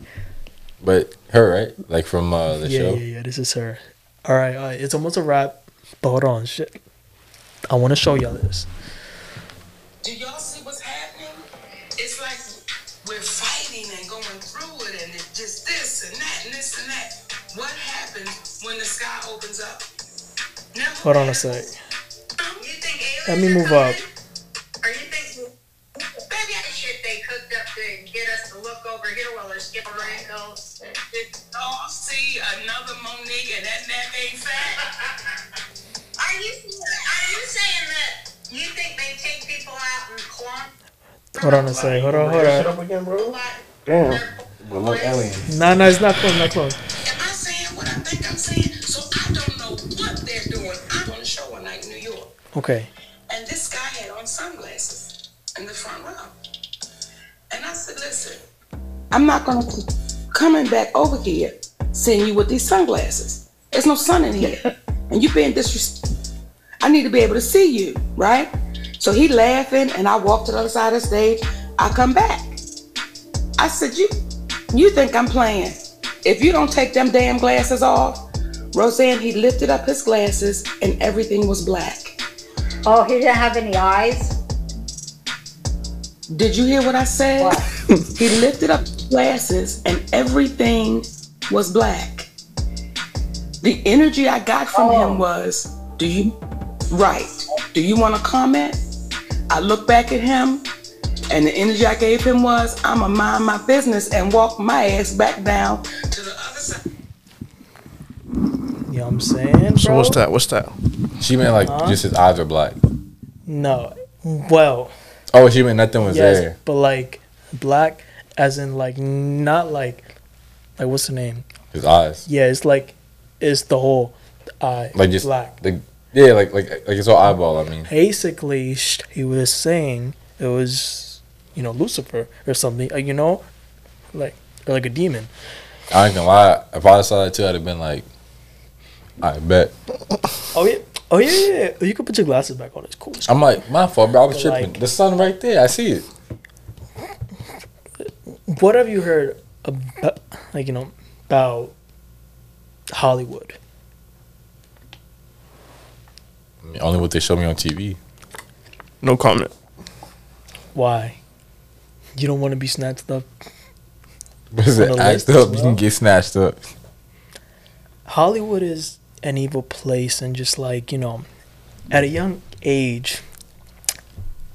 But her, right? Like from uh, the yeah, show. yeah, yeah. This is her. All right, all right. It's almost a wrap. But hold on, shit. I want to show y'all this. Do y'all see what's happening? It's like we're fighting and going through it, and it's just this and that and this and that. What happens when the sky opens up? Now, Hold on a sec. You think Let me move up. Or you think maybe I shit they cooked up to get us to look over here while they're skipping ankles? Did y'all see another Monique and that neck ain't fat? Are you are you saying that you think they take people out and clump? Hold on a sec. Hold on, hold on. again, bro. Damn. Well, look, alien. Nah, nah, it's not close, not close. Am I saying what I think I'm saying? So I don't know what they're doing. I'm on a show one night in New York, Okay. and this guy had on sunglasses in the front row. And I said, listen, I'm not going to keep coming back over here seeing you with these sunglasses. There's no sun in here. And you being disrespectful. I need to be able to see you, right? So he laughing, and I walk to the other side of the stage. I come back. I said, you, you think I'm playing? If you don't take them damn glasses off, Roseanne, he lifted up his glasses and everything was black. Oh, he didn't have any eyes? Did you hear what I said? What? he lifted up his glasses and everything was black. The energy I got from Oh. him was, do you, right, do you want to comment? I look back at him and the energy I gave him was, I'ma mind my business and walk my ass back down to the other side. You know what I'm saying, bro? So what's that? What's that? She meant like Huh? just his eyes are black. No. Well, Oh, she meant nothing was yes, there. but like black, as in like not like, like what's the name? His eyes, Yeah, it's like, it's the whole eye like just black. like yeah, like like like his whole eyeball. I mean, Basically, he was saying it was, you know, Lucifer or something. uh, You know, like or like a demon. I ain't gonna lie. If I saw that too, I'd have been like, I bet. Oh yeah. Oh yeah, yeah, yeah. You can put your glasses back on. It's cool. It's cool. I'm like, my fault, bro. I was But, tripping. like- the sun right there. I see it. What have you heard about, like you know, about Hollywood? I mean, only what they show me on TV. No comment. Why? You don't want to be snatched up. What is On it? Act up. as You can get snatched up. Hollywood is an evil place, and just like you know, at a young age,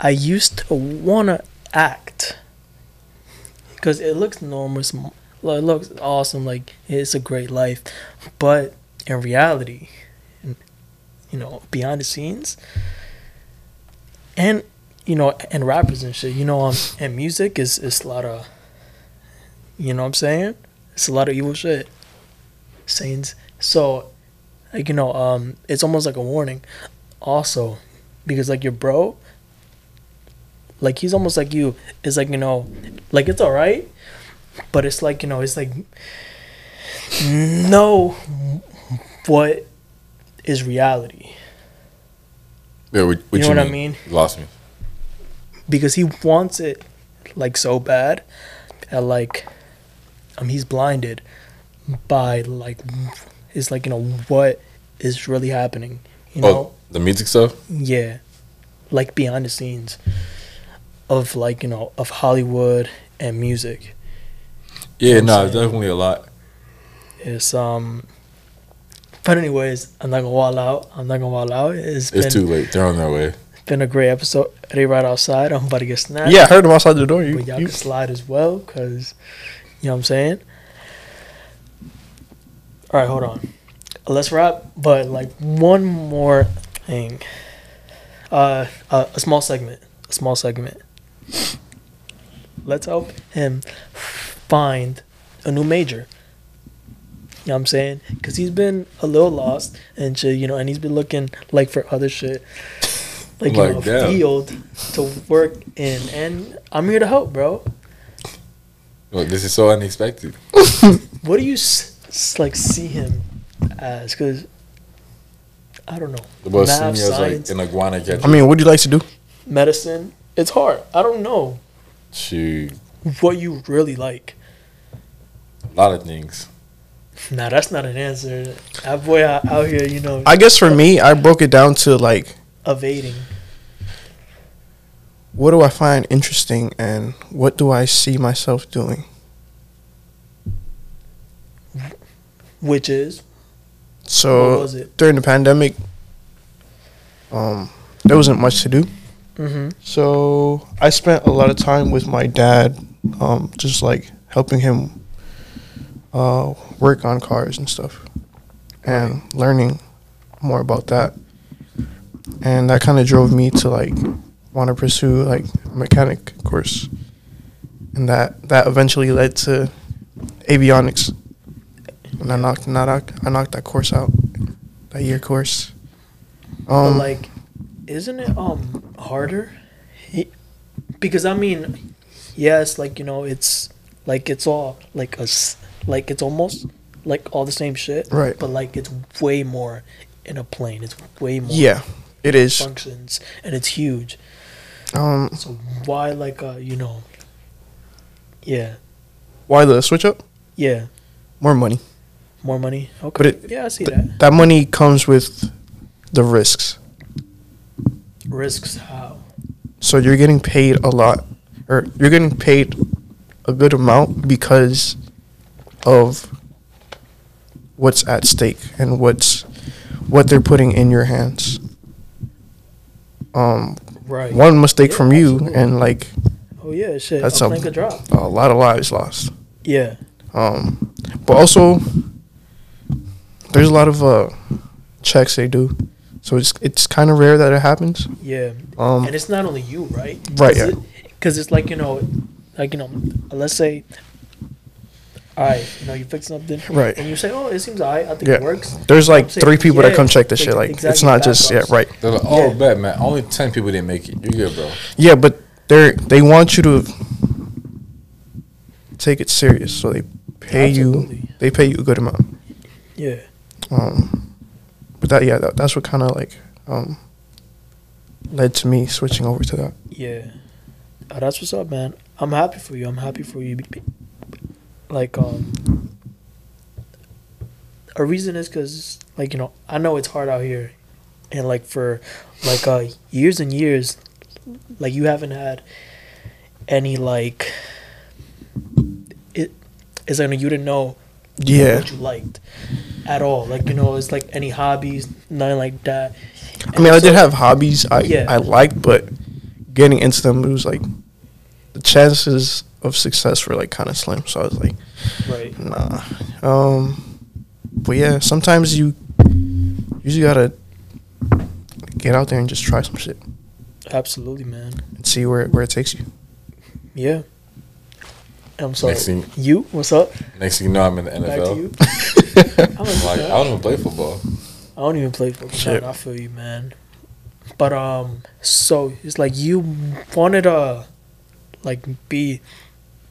I used to wanna act because it looks normal, it looks awesome. Like it's a great life, but in reality, you know, behind the scenes, and you know, and rappers and shit, you know, um, and music is is a lot of, you know, what I'm saying, it's a lot of evil shit. Sayings so, like you know, um, it's almost like a warning, also, because like your bro, like he's almost like you. It's like you know, like it's all right, but it's like you know, it's like know what is reality Yeah, what, what You know what I mean? You lost me. because he wants it like so bad, and like, um, he's blinded by like, it's like you know what is really happening. You know, Oh, the music stuff. Yeah. Like behind the scenes of like, you know, of Hollywood and music. Yeah, I'm no, definitely a lot. It's um but anyways, I'm not gonna wall out. I'm not gonna wall out. It's been It's too late. They're on their way. been a great episode. They right outside. I'm about to get snapped. Yeah, I heard them outside the door. You, But y'all you can slide as well, cause you know what I'm saying? Alright, hold on. Let's wrap, but like one more thing. Uh, uh a small segment. A small segment. Let's help him find a new major. You know what I'm saying? Because he's been a little lost and shit, you know, and he's been looking like for other shit. Like, you Like, know, a damn. field to work in. And I'm here to help, bro. Look, this is so unexpected. What do you s- s- like see him as? Because I don't know. Well, Math, seeing you as science, like an iguana catcher. I mean, what do you like to do? medicine. It's hard. I don't know shoot, what you really like. a lot of things. Nah, that's not an answer. That boy out, out here, you know, I guess for me, I broke it down to like, evading. what do I find interesting and what do I see myself doing? Which is what So was it? during the pandemic, um, there wasn't much to do. Mm-hmm. So I spent a lot of time with my dad, um, just like helping him uh, work on cars and stuff, and learning more about that. And that kind of drove me to like want to pursue like a mechanic course, and that that eventually led to avionics. And I knocked, not I knocked that course out, that year course. But Um, like, isn't it um harder? He, because I mean, yes, like you know, it's like it's all like a s- like it's almost like all the same shit, Right. But like it's way more in a plane. It's way more yeah, it is. functions, and it's huge. Um, So why like uh you know? Yeah, why the switch up? yeah, More money. more money. Okay, But it- yeah, I see th- that. that money comes with the risks. Risks how? So you're getting paid a lot, or you're getting paid a good amount because of what's at stake and what's what they're putting in your hands. Um, Right. one mistake Yeah, from you, absolutely. and like Oh yeah, shit. That's a a lot of lives lost. Yeah. Um, but also, there's a lot of uh, checks they do, so it's it's kind of rare that it happens. Yeah. Um, and it's not only you, right? Right, yeah. Because it's like you know, like you know, let's say, all right, you know, you fix something, Right. And you say, oh, it seems alright. I think yeah, it works. there's like saying, three people that come check this shit. Like it's not just yeah, right. They're like, oh, Yeah. bet, man. Only 10 people didn't make it. You're good, bro. Yeah, but they're they want you to take it serious, so they pay Absolutely. you. They pay you a good amount. Yeah. Um, but that yeah, that, that's what kind of like um led to me switching over to that. Yeah. Oh, that's what's up, man. I'm happy for you. I'm happy for you. Like, um, a reason is because, like, you know, I know it's hard out here. And, like, for, like, uh, years and years, like, you haven't had any, like, it, it's like you didn't know Yeah, what you liked at all. Like, you know, it's like any hobbies, nothing like that. I mean, I so- did have hobbies I Yeah. I liked, but getting into them it was like the chances of success were like kind of slim. So I was like, Right. nah. Um, but yeah, sometimes you you just gotta get out there and just try some shit Absolutely, man. and see where where it takes you. Yeah. I'm sorry. Next thing- you? What's up? Next thing you know, I'm in the Back to NFL. you. I'm I'm like, I don't even play football. I don't even play football. Shit. Man, I feel you, man. But um, so it's like you wanted to, like, be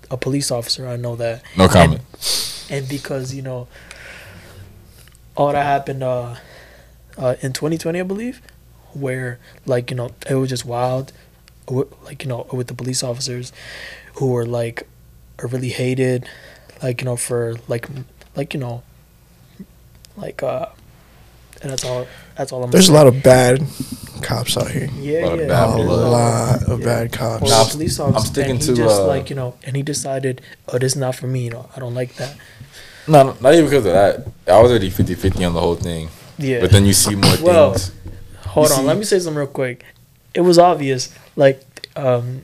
a police officer. I know that. No comment. And, and because you know, all that happened uh, uh, in 2020, I believe, where like you know it was just wild, like you know with the police officers, who were like, are really hated, like you know for like like you know, like uh, and that's all. That's all I'm. There's a lot of bad cops out here. Yeah, lot of yeah. bad A there's blood. lot of Yeah. bad Or cops. Nah, a I'm- police I'm sticking and he to, just uh, like you know, and he decided, oh, this is not for me. You know, I don't like that. No, no, not even because of that. I was already 50 50 on the whole thing. Yeah. But then you see more Well, things. Hold You on, see- let me say something real quick. It was obvious, like, um,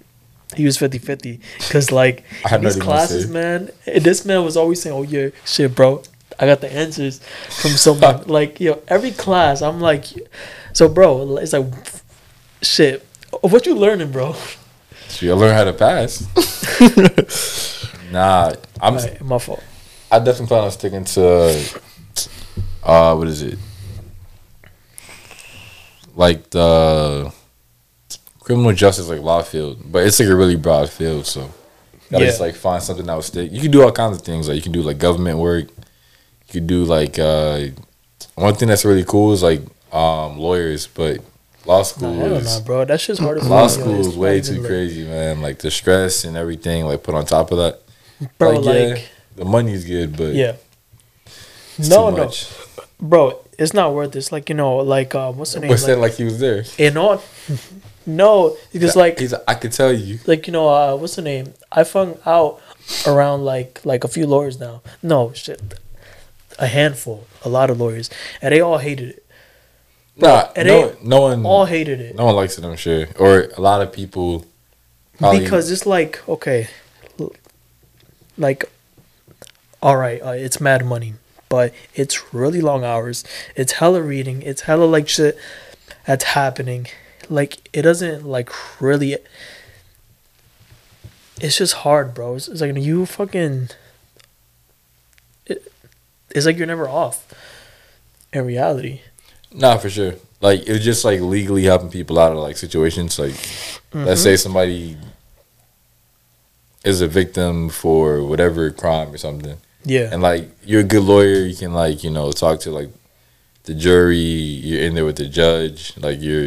he was 50 50. Because, like, I had these classes, man, this man was always saying, oh, yeah, shit, bro, I got the answers from someone. like, yo, every class, I'm like, so, bro, it's like, shit, what you learning, bro? So you learn how to pass. nah, I'm. Alright, my fault. I definitely plan on sticking to. Uh, what is it? Like the criminal justice, like law field, but it's like a really broad field. So you gotta Yeah. just like find something that will stick. You can do all kinds of things. Like you can do like government work. You could do like uh, one thing that's really cool is like um, lawyers, but law Nah, school hell is nah, bro. That shit's harder for law school is way too like- crazy, man. Like the stress and everything, like put on top of that. Bro, like, like, yeah, the money's good, but yeah. No, no. Bro, it's not worth it. It's like, you know, like, uh, what's the name? Said Like, like he was there. in all, no, because, like, he's, I could tell you. like you know uh, what's the name i found out around like like a few lawyers now no shit a handful a lot of lawyers and they all hated it. Nah, and no, they no one, all hated it. no one likes it. I'm sure, or a lot of people. probably- because it's like okay like all right uh, it's mad money but it's really long hours. It's hella reading. It's hella like shit that's happening. Like it doesn't like really it's just hard bro. It's, it's like you fucking it's like you're never off in reality Nah, for sure. Like it was just like legally helping people out of like situations. Like, let's say mm-hmm. somebody is a victim for whatever crime or something. yeah and like you're a good lawyer you can like you know talk to like the jury you're in there with the judge like you're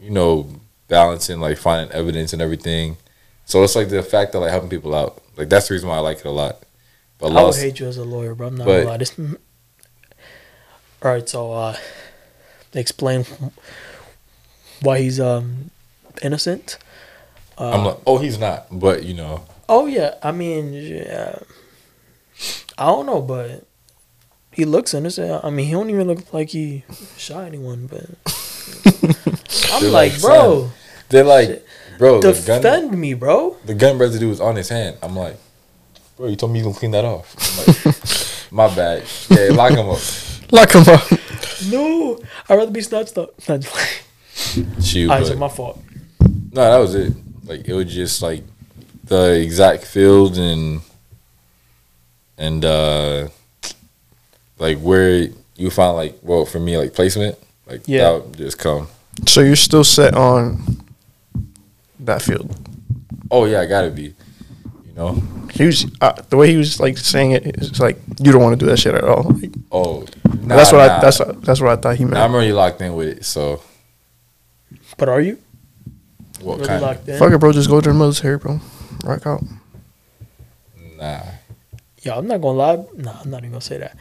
you know balancing like finding evidence and everything so it's like the fact that like helping people out like that's the reason why i like it a lot I would lost hate you as a lawyer, bro. I'm not but- gonna lie. This, all right, so uh, explain why he's um innocent. Uh, i'm like oh he's not but you know oh yeah, I mean, yeah, I don't know, but he looks innocent. I mean, he don't even look like he shot anyone. But I'm like, like, bro, they're like bro the defend gun me, bro. the gun residue was on his hand i'm like bro you told me you gonna clean that off I'm like my bad yeah lock him up Lock him up. No, I'd rather be snatched up. All shoot right, but- so my fault. No, that was it. Like it was just like the exact field and and uh like where you find like well for me like placement like Yeah. that would just come. So you're still set on that field. Oh yeah, I gotta be. You know. He was uh, the way he was like saying it. It's like you don't want to do that shit at all. Like, Oh, nah, that's what nah. I. That's that's what I thought he meant. Nah, I'm already locked in with it. So But are you what really kind? locked in? Fuck it, bro. Just go to the military, bro. Rock out. Nah. Yo, I'm not gonna lie. Nah, I'm not even gonna say that.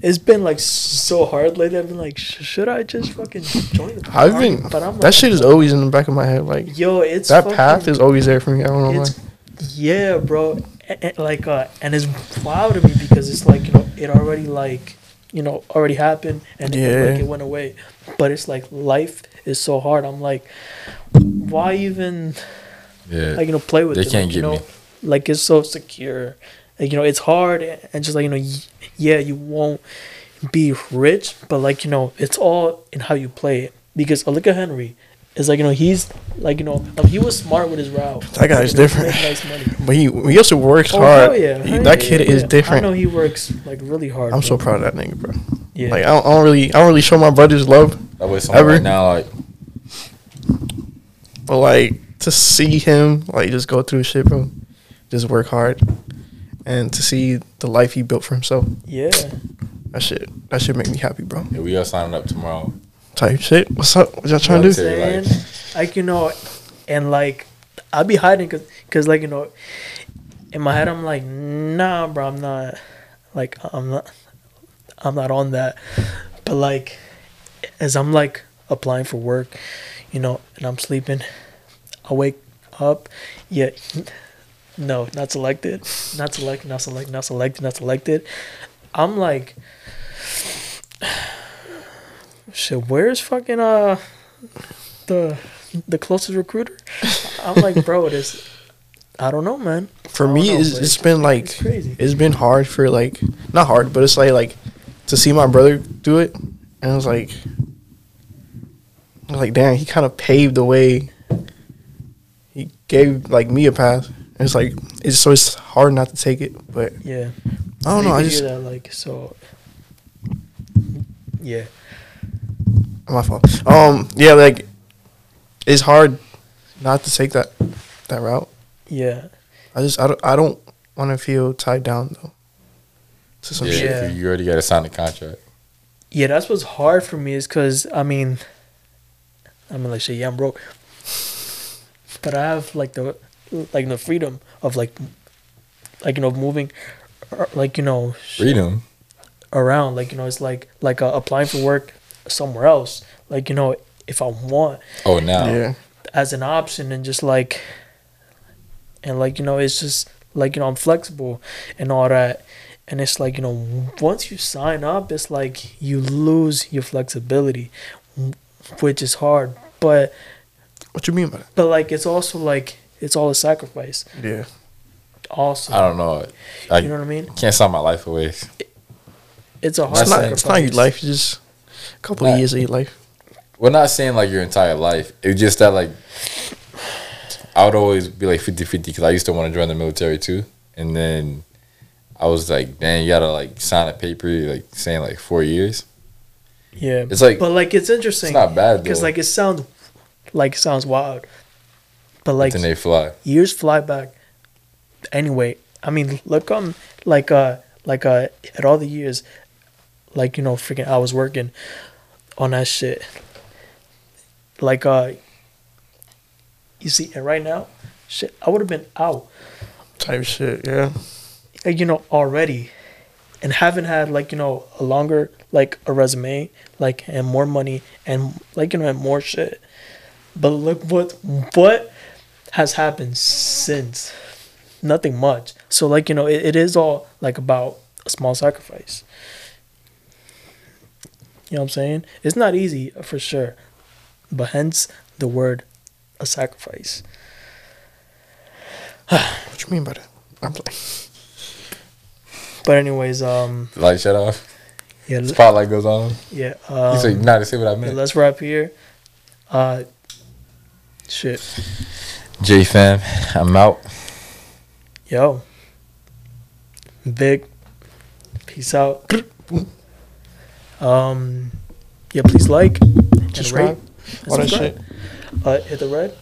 It's been like so hard lately. I've been like, sh- should I just fucking join the I've been. But I'm that like, shit is always in the back of my head. Like Yo, it's that fucking, path is always there for me. I don't know why. Yeah, bro. A- a- like, uh, and it's wild to me because it's like you know, it already like you know already happened and it, like it went away. But it's like life is so hard. I'm like, why even Yeah. like you know play with They it? can't like, you know, me. like it's so secure. Like, you know, it's hard and just like you know, y- yeah, you won't be rich, but like you know, it's all in how you play it. Because uh, look at Henry. It's like you know he's like you know um, he was smart with his route. That guy's You know, he different. nice. But he he also works Oh, hard. hell yeah, He- hell that yeah, kid is yeah. I different. know he works like really hard. I'm so proud of that nigga, bro. Yeah. Like I don't, I don't really I don't really show my brothers love, That way, someone Ever? right now, like but like to see him like just go through shit, bro. Just work hard, and to see the life he built for himself. Yeah. That shit that should make me happy, bro. yeah, we are signing up tomorrow. Type shit. What's up? What y'all trying to do? what saying? Like you know, and like I'll be hiding because cause, like you know, in my head I'm like, nah, bro, I'm not. Like I'm not. I'm not on that. But like, as I'm like applying for work, you know, and I'm sleeping, I wake up, yeah. No, not selected. Not selected. Not selected. Not selected. Not selected. I'm like, shit. Where's fucking uh the the closest recruiter? I'm like, bro, it is. I don't know, man. For me, know, it's, it's been like it's crazy. it's been hard for like not hard, but it's like like to see my brother do it, and I was like, I was like, damn, he kind of paved the way. He gave like me a path. And it's like it's so it's hard not to take it, but Yeah. I don't know. I just that, like so. Yeah. My fault. Um, yeah, like it's hard not to take that that route. Yeah. I just I don't I don't want to feel tied down though to some Yeah, shit. Yeah. you already got to sign the contract. Yeah, that's what's hard for me is because I mean, I mean like shit. Yeah, I'm broke, but I have like the like the freedom of like like you know moving, like you know Freedom. around. Like you know it's like like uh, applying for work somewhere else. Like you know if I want Oh, now. Yeah, as an option and just like and like you know it's just like you know I'm flexible and all that and it's like you know once you sign up it's like you lose your flexibility which is hard but what you mean by that? but like it's also like it's all a sacrifice Yeah, also I don't know. Like, you know what I mean can't sign my life away. it's a hard it's not sacrifice it's not your life. It's just a couple of years of your life. We're not saying like your entire life. It's just that like I would always be like 50 50 because I used to want to join the military too. And then I was like, man, you gotta like sign a paper like saying like four years. yeah It's like, but like it's interesting it's not bad because like it sounds like it sounds wild but like then they fly. years fly back. Anyway, I mean, look um like uh like uh at all the years, like you know, freaking I was working on that shit. Like uh, you see, and right now, shit, I would have been out, Type shit. Yeah, like, you know, already, and haven't had like you know a longer like a resume, like and more money and like you know and more shit. But look what what has happened since. Nothing much. So like you know, it, it is all like about a small sacrifice. You know what I'm saying? It's not easy for sure, but hence the word a sacrifice. what you mean by that? I'm like, But anyways, um, light shut off. yeah, Spotlight goes on. yeah. You say, Um, nah, to say what I yeah, meant. let's wrap here. Uh, shit, J fam, I'm out. yo, big, peace out. Um, yeah, please like and rate Subscribe. and all that subscribe. Uh, hit the red.